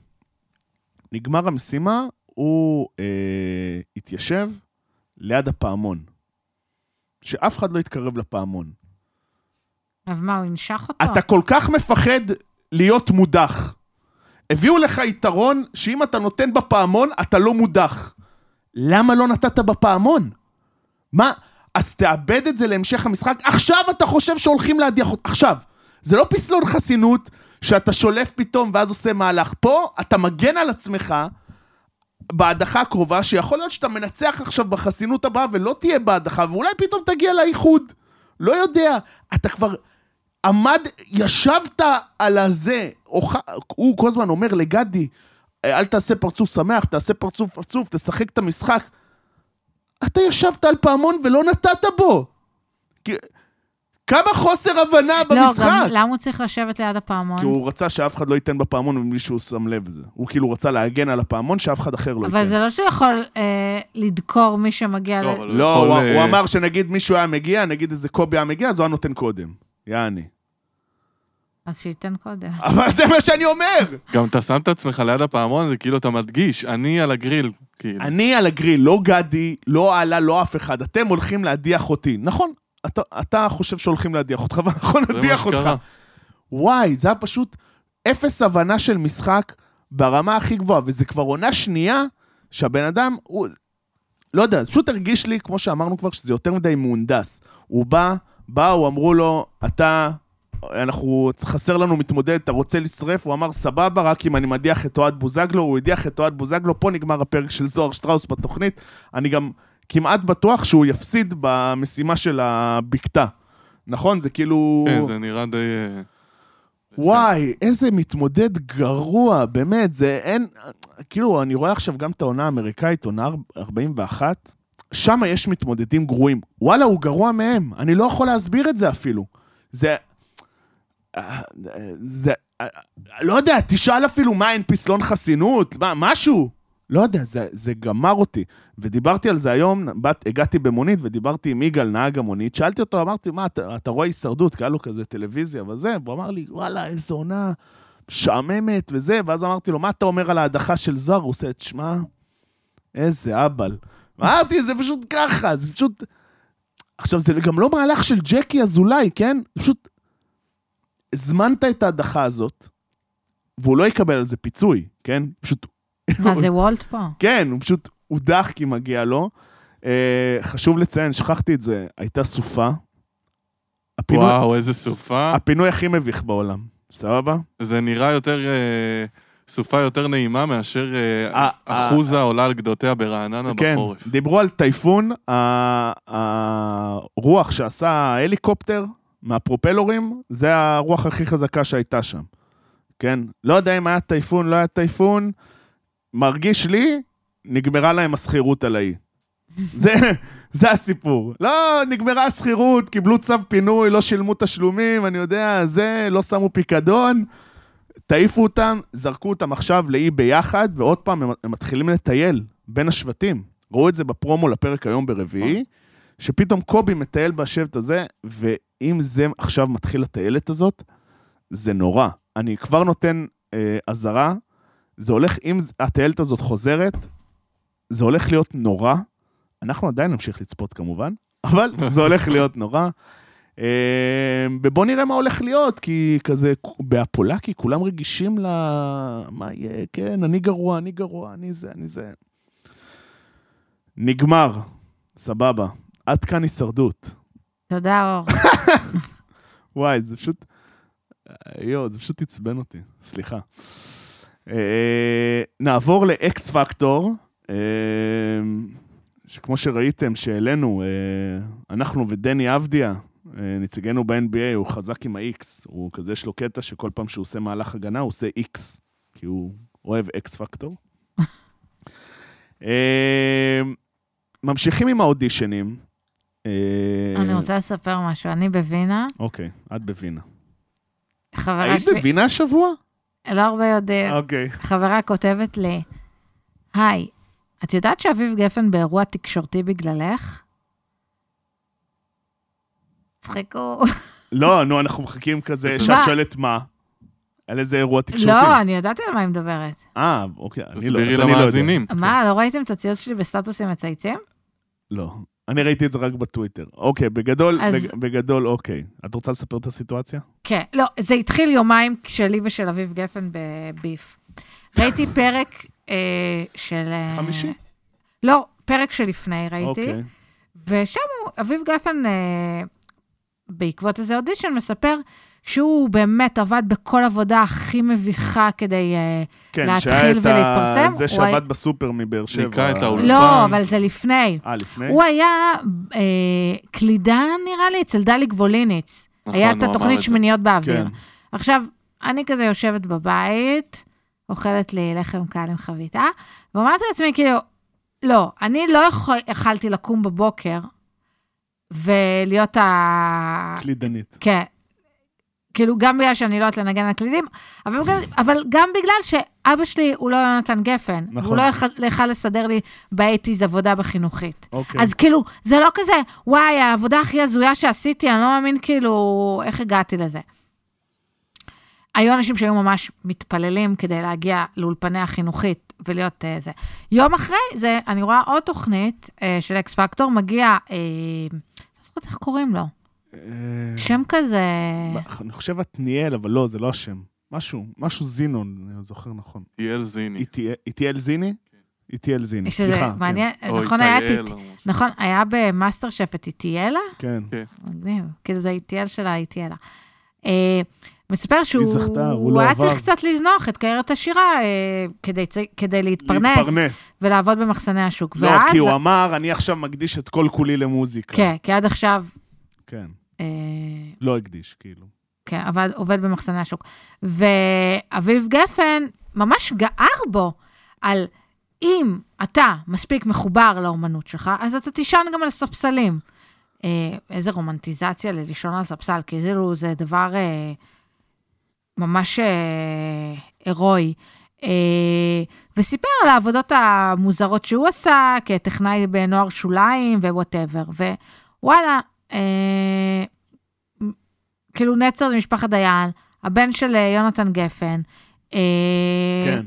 נגמר המשימה, הוא אה, התיישב ליד הפעמון. שאף אחד לא יתקרב לפעמון. אבל מה, הוא ינשך אותו? אתה כל כך מפחד להיות מודח. הביאו לך יתרון שאם אתה נותן בפעמון, אתה לא מודח. למה לא נתת בפעמון? מה? אז תאבד את זה להמשך המשחק. עכשיו אתה חושב שהולכים להדיח אותך. עכשיו. זה לא פסלון חסינות שאתה שולף פתאום ואז עושה מהלך. פה אתה מגן על עצמך בהדחה הקרובה, שיכול להיות שאתה מנצח עכשיו בחסינות הבאה ולא תהיה בהדחה, ואולי פתאום תגיע לאיחוד. לא יודע. אתה כבר עמד, ישבת על הזה. הוא כל הזמן אומר לגדי, אל תעשה פרצוף שמח, תעשה פרצוף עצוב, תשחק את המשחק. אתה ישבת על פעמון ולא נתת בו. כמה חוסר הבנה במשחק. לא, גם למה הוא צריך לשבת ליד הפעמון? כי הוא רצה שאף אחד לא ייתן בפעמון מבלי שהוא שם לב לזה. הוא כאילו רצה להגן על הפעמון שאף אחד אחר לא ייתן. אבל זה לא שהוא יכול אה, לדקור מי שמגיע לא, ל... אבל- לא, יכול, הוא, אה, הוא אמר שנגיד מישהו היה מגיע, נגיד איזה קובי היה מגיע, אז הוא היה נותן קודם. יעני. אז שייתן קודם. אבל זה מה שאני אומר! גם אתה שם את עצמך ליד הפעמון, זה כאילו אתה מדגיש, אני על הגריל, כאילו. אני על הגריל, לא גדי, לא עלה, לא אף אחד. אתם הולכים להדיח אותי. נכון, אתה, אתה חושב שהולכים להדיח אותך, זה מה נדיח אותך. וואי, זה היה פשוט אפס הבנה של משחק ברמה הכי גבוהה, וזה כבר עונה שנייה שהבן אדם, הוא... לא יודע, זה פשוט הרגיש לי, כמו שאמרנו כבר, שזה יותר מדי מהונדס. הוא בא, באו, אמרו לו, אתה, אנחנו, חסר לנו מתמודד, אתה רוצה לשרף? הוא אמר, סבבה, רק אם אני מדיח את אוהד בוזגלו, הוא הדיח את אוהד בוזגלו, פה נגמר הפרק של זוהר שטראוס בתוכנית. אני גם כמעט בטוח שהוא יפסיד במשימה של הבקתה. נכון? זה כאילו... כן, זה נראה די... אה, וואי, איזה מתמודד גרוע, באמת, זה אין... כאילו, אני רואה עכשיו גם את העונה האמריקאית, עונה 41, שם יש מתמודדים גרועים. וואלה, הוא גרוע מהם, אני לא יכול להסביר את זה אפילו. זה... זה... לא יודע, תשאל אפילו מה אין פסלון חסינות, מה, משהו. לא יודע, זה, זה גמר אותי. ודיברתי על זה היום, בת, הגעתי במונית ודיברתי עם יגאל, נהג המונית, שאלתי אותו, אמרתי, מה, אתה, אתה רואה הישרדות? כי היה לו כזה טלוויזיה וזה, והוא אמר לי, וואלה, איזו עונה משעממת וזה, ואז אמרתי לו, מה אתה אומר על ההדחה של זוהר? הוא עושה, תשמע, איזה אבל. אמרתי, זה פשוט ככה, זה פשוט... עכשיו, זה גם לא מהלך של ג'קי אזולאי, כן? פשוט... הזמנת את ההדחה הזאת, והוא לא יקבל על זה פיצוי, כן? פשוט... מה, זה וולט פה? כן, הוא פשוט הודח כי מגיע לו. אה, חשוב לציין, שכחתי את זה, הייתה סופה. הפינוי, וואו, איזה סופה. הפינוי הכי מביך בעולם, סבבה? זה נראה יותר... אה, סופה יותר נעימה מאשר אה, אה, אחוזה עולה על גדותיה ברעננה כן, בחורף. דיברו על טייפון, הרוח שעשה ההליקופטר מהפרופלורים, זה הרוח הכי חזקה שהייתה שם. כן? לא יודע אם היה טייפון, לא היה טייפון, מרגיש לי, נגמרה להם השכירות על האי. זה, זה הסיפור. לא, נגמרה השכירות, קיבלו צו פינוי, לא שילמו תשלומים, אני יודע, זה, לא שמו פיקדון. תעיפו אותם, זרקו אותם עכשיו לאי ביחד, ועוד פעם, הם, מתחילים לטייל בין השבטים. ראו את זה בפרומו לפרק היום ברביעי, שפתאום קובי מטייל בשבט הזה, ואם זה עכשיו מתחיל הטיילת הזאת, זה נורא. אני כבר נותן אה, אזהרה, זה הולך, אם הטיילת הזאת חוזרת, זה הולך להיות נורא. אנחנו עדיין נמשיך לצפות כמובן, אבל זה הולך להיות נורא. אה, ובוא נראה מה הולך להיות, כי כזה, באפולקי כולם רגישים ל... מה יהיה, כן, אני גרוע, אני גרוע, אני זה, אני זה. נגמר, סבבה. עד כאן הישרדות. תודה, אור. וואי, זה פשוט... יואו, זה פשוט עצבן אותי, סליחה. אה, נעבור לאקס פקטור, אה, שכמו שראיתם, שהעלינו, אה, אנחנו ודני אבדיה, אה, נציגנו ב-NBA, הוא חזק עם ה-X. הוא כזה, יש לו קטע שכל פעם שהוא עושה מהלך הגנה, הוא עושה X, כי הוא אוהב אקס פקטור. אה, ממשיכים עם האודישנים. אה, אני רוצה לספר משהו. אני בווינה, אוקיי, את בווינה. חברה היית שלי, בווינה השבוע? לא הרבה יודעים, אוקיי. חברה כותבת לי, היי, את יודעת שאביב גפן באירוע תקשורתי בגללך? צחקו. לא, נו, אנחנו מחכים כזה? שאת שואלת מה? על איזה אירוע תקשורתי? לא, אני ידעתי על מה היא מדברת. אה, אוקיי, אני לא, תסבירי אז אני לא יודע. למאזינים. מה, לא ראיתם את הציוץ שלי בסטטוסים מצייצים? לא. אני ראיתי את זה רק בטוויטר. אוקיי, בגדול, אז- בג- בגדול, אוקיי. את רוצה לספר את הסיטואציה? כן, לא, זה התחיל יומיים שלי ושל אביב גפן בביף. ראיתי פרק אה, של... אה, חמישי? לא, פרק שלפני ראיתי. אוקיי. ושם אביב גפן, אה, בעקבות איזה אודישן, מספר שהוא באמת עבד בכל עבודה הכי מביכה כדי... אה, כן, להתחיל שהיה את ה- ולהתפרסם, זה שעבד היה- בסופר מבאר שבע. ניקה את האולפן. לא, אבל זה לפני. אה, לפני? הוא היה אה, קלידן, נראה לי, אצל דלי גבוליניץ. נכון, היה הוא את התוכנית את זה. שמיניות באוויר. כן. עכשיו, אני כזה יושבת בבית, אוכלת לי לחם קל עם חביתה, ואומרת לעצמי, כאילו, לא, אני לא יכול, יכלתי לקום בבוקר ולהיות ה... קלידנית. כן. כאילו, גם בגלל שאני לא יודעת לנגן על קלידים, אבל, אבל גם בגלל שאבא שלי הוא לא יונתן גפן. נכון. והוא לא יכול- יכל לסדר לי באייטיז עבודה בחינוכית. אוקיי. אז כאילו, זה לא כזה, וואי, העבודה הכי הזויה שעשיתי, אני לא מאמין כאילו איך הגעתי לזה. היו אנשים שהיו ממש מתפללים כדי להגיע לאולפני החינוכית ולהיות uh, זה. יום אחרי זה, אני רואה עוד תוכנית uh, של אקס פקטור, מגיע, uh, לא זוכרת איך קוראים לו, אה, שם כזה... אני חושב עתניאל, אבל לא, זה לא השם. משהו, משהו זינון, אני זוכר נכון. יעל זיני. איטיאל זיני? איטיאל זיני, סליחה. כן. מעניין, או נכון, היה את... או משהו. נכון, היה במאסטר שף את איטיאלה? כן. מגניב, כאילו זה איטיאל שלה, איטיאלה. אה, מספר שהוא היא זכתה, הוא לא היה עבר. צריך קצת לזנוח את קריירת השירה אה, כדי, להתפרנס, להתפרנס. ולעבוד במחסני השוק. לא, ואז, כי הוא אמר, אני עכשיו מקדיש את כל כולי למוזיקה. כן, כי עד עכשיו, כן. אה, לא הקדיש, כאילו. כן, עבד, עובד במחסני השוק. ואביב גפן ממש גער בו על אם אתה מספיק מחובר לאומנות שלך, אז אתה תישן גם על ספסלים. אה, איזה רומנטיזציה ללישון על ספסל, כאילו זה דבר אה, ממש אה, הירואי. אה, וסיפר על העבודות המוזרות שהוא עשה כטכנאי בנוער שוליים ו whatever. ווואלה, אה, כאילו נצר למשפחת דיין, הבן של אה, יונתן גפן. אה, כן.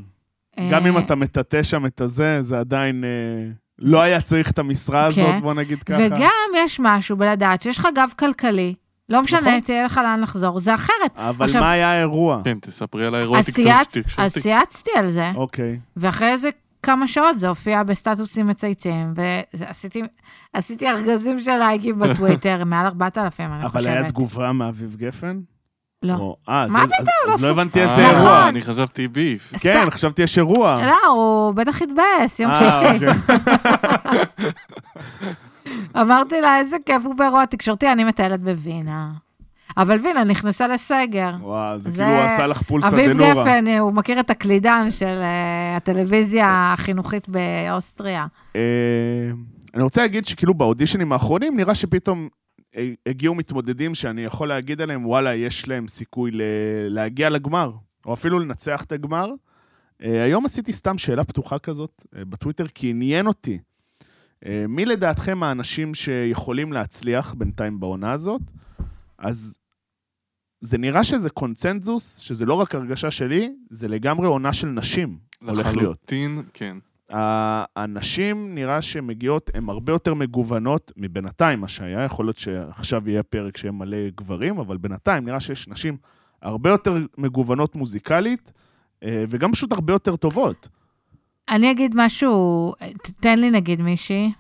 אה, גם אם אתה מטאטא שם את הזה, זה עדיין... אה, לא היה צריך את המשרה הזאת, כן. בוא נגיד ככה. וגם יש משהו בלדעת שיש לך גב כלכלי, לא משנה, נכון. תהיה לך לאן לחזור, זה אחרת. אבל עכשיו- מה היה האירוע? כן, תספרי על האירוע אז צייצ- תקשורתי. אז צייצתי על זה, אוקיי. ואחרי איזה כמה שעות זה הופיע בסטטוסים מצייצים, ועשיתי ארגזים של לייקים בטוויטר, מעל 4,000, אני חושבת. אבל היה תגובה מאביב גפן? לא. או- אה, אז- מה אז- פתאום? אז לא לא הבנתי איזה אה, אירוע. אני חשבתי ביף. כן, חשבתי יש אירוע. לא, הוא בטח התבאס, יום אה, שישי. אוקיי. אמרתי לה, איזה כיף, הוא באירוע תקשורתי, אני מטיילת בווינה. אבל וינה נכנסה לסגר. וואו, זה זה- כאילו הוא עשה לך פולסא אביב דנורא. גפן, אה, הוא מכיר את הקלידן של אה, הטלוויזיה החינוכית באוסטריה. אה, אני רוצה להגיד שכאילו באודישנים האחרונים, נראה שפתאום אה, הגיעו מתמודדים שאני יכול להגיד עליהם, וואלה, יש להם סיכוי ל- להגיע לגמר, או אפילו לנצח את הגמר. אה, היום עשיתי סתם שאלה פתוחה כזאת אה, בטוויטר, כי עניין אותי. אה, מי לדעתכם האנשים שיכולים להצליח בינתיים בעונה הזאת? אז זה נראה שזה קונצנזוס, שזה לא רק הרגשה שלי, זה לגמרי עונה של נשים הולך להיות. לחלוטין, כן. הנשים, נראה שהן מגיעות, הן הרבה יותר מגוונות מבינתיים, מה שהיה. יכול להיות שעכשיו יהיה פרק שיהיה מלא גברים, אבל בינתיים נראה שיש נשים הרבה יותר מגוונות מוזיקלית, אה, וגם פשוט הרבה יותר טובות. אני אגיד משהו, תן לי נגיד מישהי.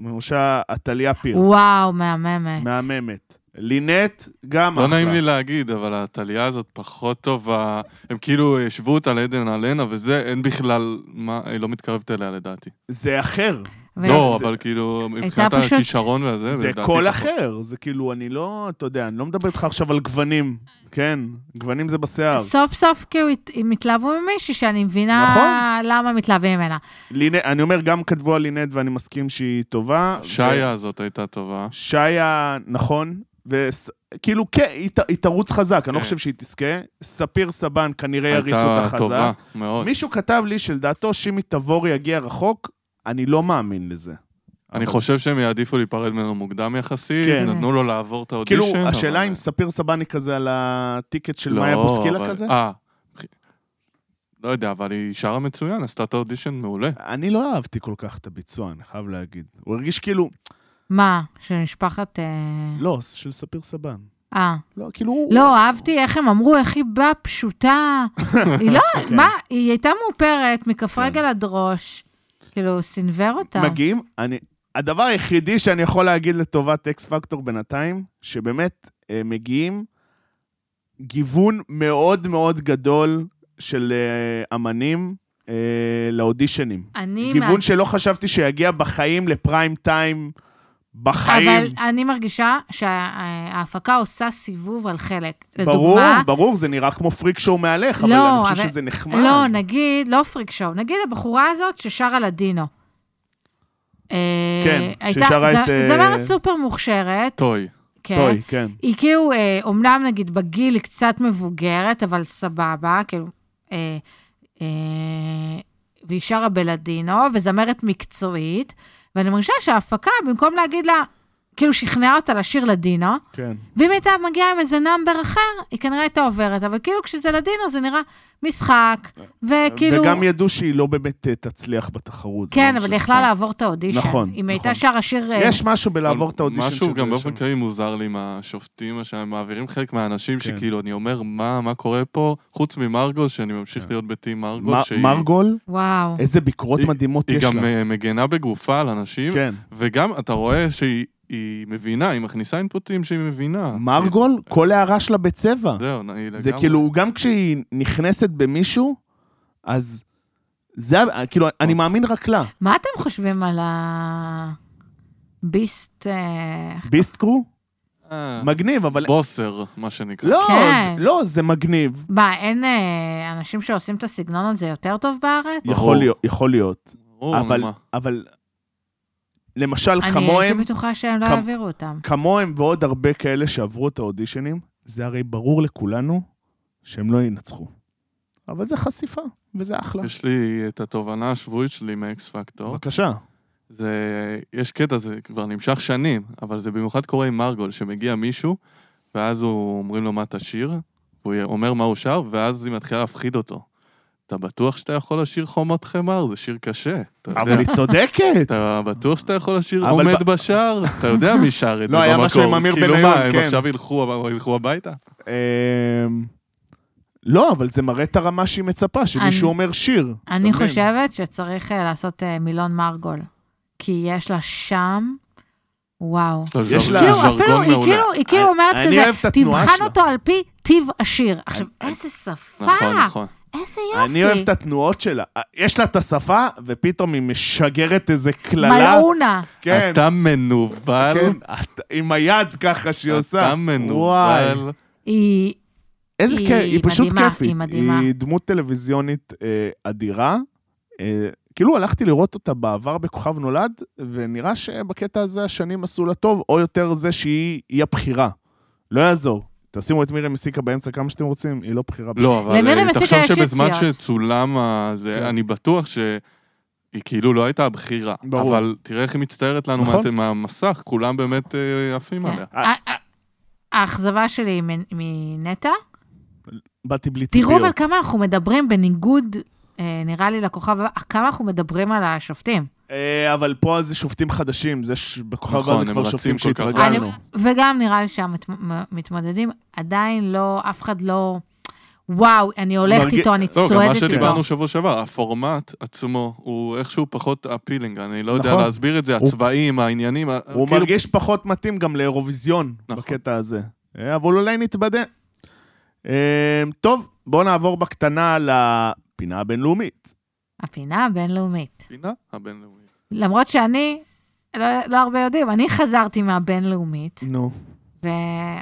למשל, עתליה פירס, וואו, מהממת. מהממת. לינט, גם לא אחלה. נעים לי להגיד, אבל העתליה הזאת פחות טובה. הם כאילו השוו אותה לעדן אלנה, וזה, אין בכלל, מה, היא לא מתקרבת אליה לדעתי. זה אחר. ו- לא, זה- אבל כאילו, מבחינת פשוט- הכישרון והזה, זה קול פחות. אחר. זה כאילו, אני לא, אתה יודע, אני לא מדבר איתך עכשיו על גוונים. כן, גוונים זה בשיער. סוף סוף כאילו הם התלהבו ממישהי שאני מבינה נכון. למה מתלהבים ממנה. אני אומר, גם כתבו על לינט ואני מסכים שהיא טובה. שיה הזאת הייתה טובה. שיה, נכון, וכאילו, כן, היא, תרוץ חזק, אני לא כן. חושב שהיא תזכה. ספיר סבן כנראה יריץ אותה הייתה חזק. טובה מאוד. מישהו כתב לי שלדעתו שימי תבורי יגיע רחוק, אני לא מאמין לזה. אני אבל- חושב שהם יעדיפו להיפרד ממנו מוקדם יחסית, כן. נתנו לו לעבור את האודישן. כאילו, השאלה אבל- אם ספיר סבני כזה על הטיקט של לא, מאיה בוסקילה אבל- כזה? אה, לא יודע, אבל היא שרה מצוין, עשתה את האודישן מעולה. אני לא אהבתי כל כך את הביצוע, אני חייב להגיד. הוא הרגיש כאילו, מה, של משפחת... אה, לא, של ספיר סבן. אה. לא, כאילו... לא, אהבתי איך הם אמרו, איך היא באה פשוטה. היא לא, כן. מה, היא הייתה מאופרת מכף רגל עד ראש. כאילו, סינוור אותה. מגיעים, אני... הדבר היחידי שאני יכול להגיד לטובת אקס פקטור בינתיים, שבאמת אה, מגיעים גיוון מאוד מאוד גדול של אה, אמנים אה, לאודישנים. אני... גיוון מה- שלא חשבתי שיגיע בחיים לפריים טיים, בחיים. אבל אני מרגישה שההפקה עושה סיבוב על חלק. ברור, לדוגמה, ברור, זה נראה כמו פריק שואו אבל לא, אני חושב אבל- שזה נחמד. לא, נגיד, לא פריק שואו, נגיד הבחורה הזאת ששרה לדינו. אה, כן, הייתה- ששרה את, אה, זמרת סופר מוכשרת, טוי. כן. טוי, כן. היא כאילו, אה, אומנם נגיד בגיל היא קצת מבוגרת, אבל סבבה, כאילו, אה, אה, והיא שרה בלדינו, וזמרת מקצועית, ואני מרגישה שההפקה, במקום להגיד לה, כאילו שכנעה אותה לשיר לדינו, כן. ואם הייתה מגיעה עם איזה number אחר, היא כנראה הייתה עוברת, אבל כאילו כשזה לדינו זה נראה משחק, וכאילו... וגם ידעו שהיא לא באמת אה, תצליח בתחרות. כן, לא אבל. היא יכלה לעבור את האודישן. נכון, אם הייתה נכון. שרה שיר... אה, יש משהו בלעבור את האודישן משהו גם באופן. כללי מוזר לי עם השופטים, שהם מעבירים חלק מהאנשים כן. שכאילו, אני אומר, מה מה קורה פה? חוץ ממרגול, שאני ממשיך כן. להיות בטים מרגול, מ- שהיא מרגול, וואו. איזה ביקורות היא- מדהימות היא יש גם לה. אה, מגנה בגופה על אנשים, כן. וגם אתה רואה שהיא היא מבינה, היא מכניסה אינפוטים שהיא מבינה. מרגול, כל הערה שלה בצבע. זהו, היא לגמרי. זה כאילו, גם כשהיא נכנסת במישהו, אז זה, כאילו, אני מאמין רק לה. מה אתם חושבים על הביסט... ביסט קרו? מגניב, אבל... בוסר, מה שנקרא. לא, כן. זה- לא, זה מגניב. מה, אין אה, אנשים שעושים את הסגנון הזה יותר טוב בארץ? יכול להיות, יכול להיות. ברור, אבל. אבל, למשל, אני הייתי כמוהם, בטוחה שהם לא יעבירו אותם. כמוהם ועוד הרבה כאלה שעברו את האודישנים, זה הרי ברור לכולנו שהם לא ינצחו. אבל זה חשיפה, וזה אחלה. יש לי את התובנה השבועית שלי מאקס פקטור. בבקשה. זה, יש קטע, זה כבר נמשך שנים, אבל זה במיוחד קורה עם מרגול, שמגיע מישהו, ואז הוא, אומרים לו מה תשיר, הוא אומר מה הוא שר, ואז היא מתחילה להפחיד אותו. אתה בטוח שאתה יכול לשיר חומות חמר? זה שיר קשה. אבל היא צודקת. אתה בטוח שאתה יכול לשיר עומד בשער? אתה יודע מי שר את זה לא, היה. משהו עם אמיר כאילו בניון, מה, הם כן. עכשיו ילכו הביתה? אמ, לא, אבל זה מראה את הרמה שהיא מצפה, שמישהו אומר שיר. אני? חושבת שצריך אה, לעשות אה, מילון מרגול. כי יש לה שם, וואו. יש לה- כאילו, ז'רגון היא מעולה. כאילו, היא כאילו אומרת כזה, תבחן שלה." אותו על פי טיב השיר. עכשיו, איזה שפה, נכון, נכון. איזה יופי. אני אוהב את התנועות שלה. יש לה את השפה, ופתאום היא משגרת איזה קללה. מלאונה. כן, אתה מנוול, כן, את- עם היד ככה שהיא עושה. אתה וואי. מנוול. היא, איזה היא כיף, היא פשוט מדהימה, כיפית. היא מדהימה. היא דמות טלוויזיונית אה, אדירה. אה, כאילו הלכתי לראות אותה בעבר בכוכב נולד, ונראה שבקטע הזה השנים עשו לה טוב, או יותר זה שהיא היא הבחירה. לא יעזור. תשימו את מירי מסיקה באמצע כמה שאתם רוצים, היא לא בחירה. לא, בשבילי. אבל למירי אה, מסיקה תחשוב שבזמן יציאות. שצולם, זה- כן. אני בטוח שהיא כאילו לא הייתה הבחירה. ברור. אבל תראה איך היא מצטיירת לנו נכון. מה- מהמסך, כולם באמת אה, עפים כן. עליה. אה, האכזבה שלי מנטע. באתי בלי תראו אבל ציפיות. כמה אנחנו מדברים בניגוד, אה, נראה לי לכוכב כמה אנחנו מדברים על השופטים. אה, אבל פה זה שופטים חדשים, זה ש- בכוכב נכון, זה כבר שופטים שהתרגלנו. וגם נראה לי שהמתמודדים עדיין לא, אף אחד לא, וואו, אני הולכת מרגיש- איתו, אני לא, גם מה צועדת איתו. שדיברנו שבוע שעבר, הפורמט עצמו הוא איכשהו פחות אפילינג, אני לא יודע נכון. להסביר את זה, הוא- הצבעים, העניינים, הוא כאילו- מרגיש פחות מתאים גם לאירוויזיון נכון. בקטע הזה. אה, אבל אולי נתבדה. אה, טוב, בואו נעבור בקטנה לפינה הבינלאומית. הפינה הבינלאומית. פינה הבינלאומית. למרות שאני, לא, לא הרבה יודעים, אני חזרתי מהבינלאומית, נו. ו...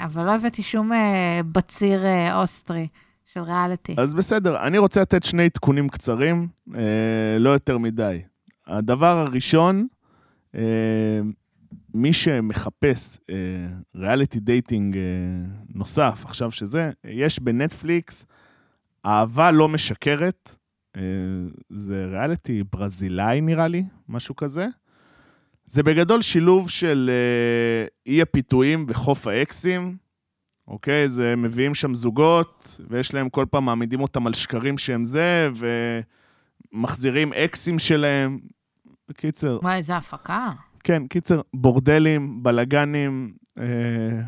אבל לא הבאתי שום אה, בציר אה, אוסטרי של ריאליטי. אז בסדר, אני רוצה לתת שני עדכונים קצרים, אה, לא יותר מדי. הדבר הראשון, אה, מי שמחפש אה, ריאליטי dating אה, נוסף, עכשיו שזה, יש בנטפליקס אהבה לא משקרת, זה ריאליטי ברזילאי נראה לי, משהו כזה. זה בגדול שילוב של אה, אי הפיתויים וחוף האקסים, אוקיי? זה מביאים שם זוגות, ויש להם כל פעם מעמידים אותם על שקרים שהם זה, ומחזירים אקסים שלהם. בקיצר, וואי, איזה הפקה. כן, קיצר, בורדלים, בלאגנים, אה,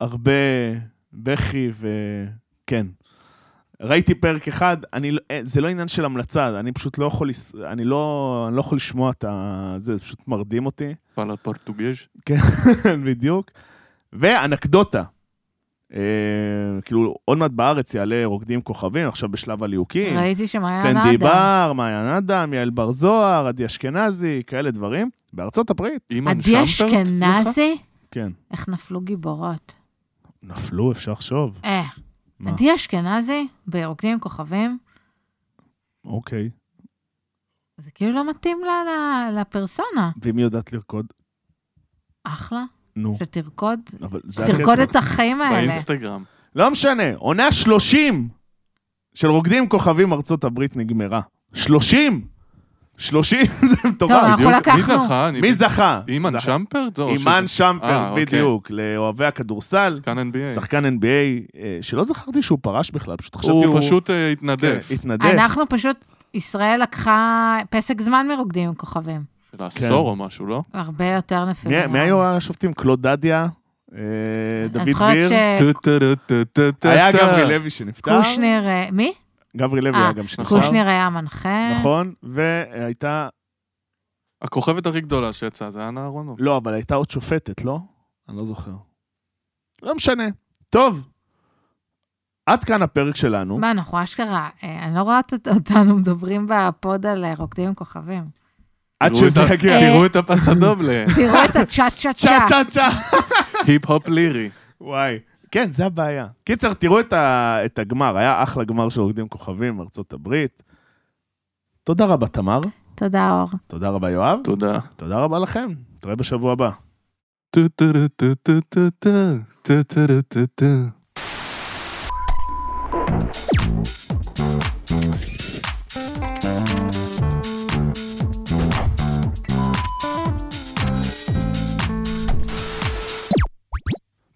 הרבה בכי וכן. ראיתי פרק אחד, אני, לא- אה, זה לא עניין של המלצה, אני פשוט לא יכול, אני לא, אני לא יכול לשמוע את ה... זה פשוט מרדים אותי. פאלה פורטוגז'. בדיוק. ואנקדוטה. אה, כאילו, עוד מעט בארץ יעלה רוקדים כוכבים, עכשיו בשלב הליהוקים. ראיתי שמעיין סנדי אדם. בר, מעיין אדם, יעל בר זוהר, עדי אשכנזי, כאלה דברים. בארצות הברית, עדי? אשכנזי? כן. איך נפלו גיבורות. נפלו, אפשר לחשוב. אה, מה? עדי אשכנזי ברוקדים עם כוכבים, אוקיי. זה כאילו לא מתאים לה- לה- לפרסונה. ואם היא יודעת לרקוד? אחלה, נו. שתרקוד, אבל זה תרקוד הקטע. את החיים האלה. באינסטגרם. לא משנה, עונה 30 של רוקדים עם כוכבים ארצות הברית נגמרה. 30! 30 זה מטורף. טוב, אנחנו בדיוק. מי לקחנו- זכה? אני- מי זכה? אימן זכה. שמפרט? אימן שזה- שמפרט, אה, אוקיי. בדיוק, לאוהבי הכדורסל. שחקן NBA. שחקן NBA, אה, שלא זכרתי שהוא פרש בכלל, פשוט חשבתי הוא... הוא פשוט אה, כן, התנדף. התנדף. אנחנו פשוט, ישראל לקחה פסק זמן מרוקדים עם כוכבים. של העשור או משהו, לא? הרבה יותר נפילים. מי- מי היו השופטים? קלוד דדיה, אה, דוד דביר. היה גברי לוי שנפטר. שקושניר, אה, מי? גברי לוי אה, היה גם שנפטר. קושניר היה מנחה. נכון, והייתה... הכוכבת הכי גדולה שיצאה, זה היה נהרונוב. לא, אבל הייתה עוד שופטת, לא? אני לא זוכר. לא משנה. טוב, עד כאן הפרק שלנו. מה, אנחנו אשכרה, אה, אני לא רואה את- אותנו מדברים בפוד על אה, רוקדים עם כוכבים. עד שזה יגיע. תראו את הפסדובלה. תראו את הצ'אט צ'אט צ'ה צ'אט. צ'ה צ'ה. היפ-הופ לירי. וואי. כן, זה הבעיה. קיצר, תראו את, ה... את הגמר, היה אחלה גמר של רוקדים כוכבים מארצות הברית. תודה רבה, תמר. תודה, אור. תודה רבה, יואב. תודה. תודה רבה לכם. נתראה בשבוע הבא.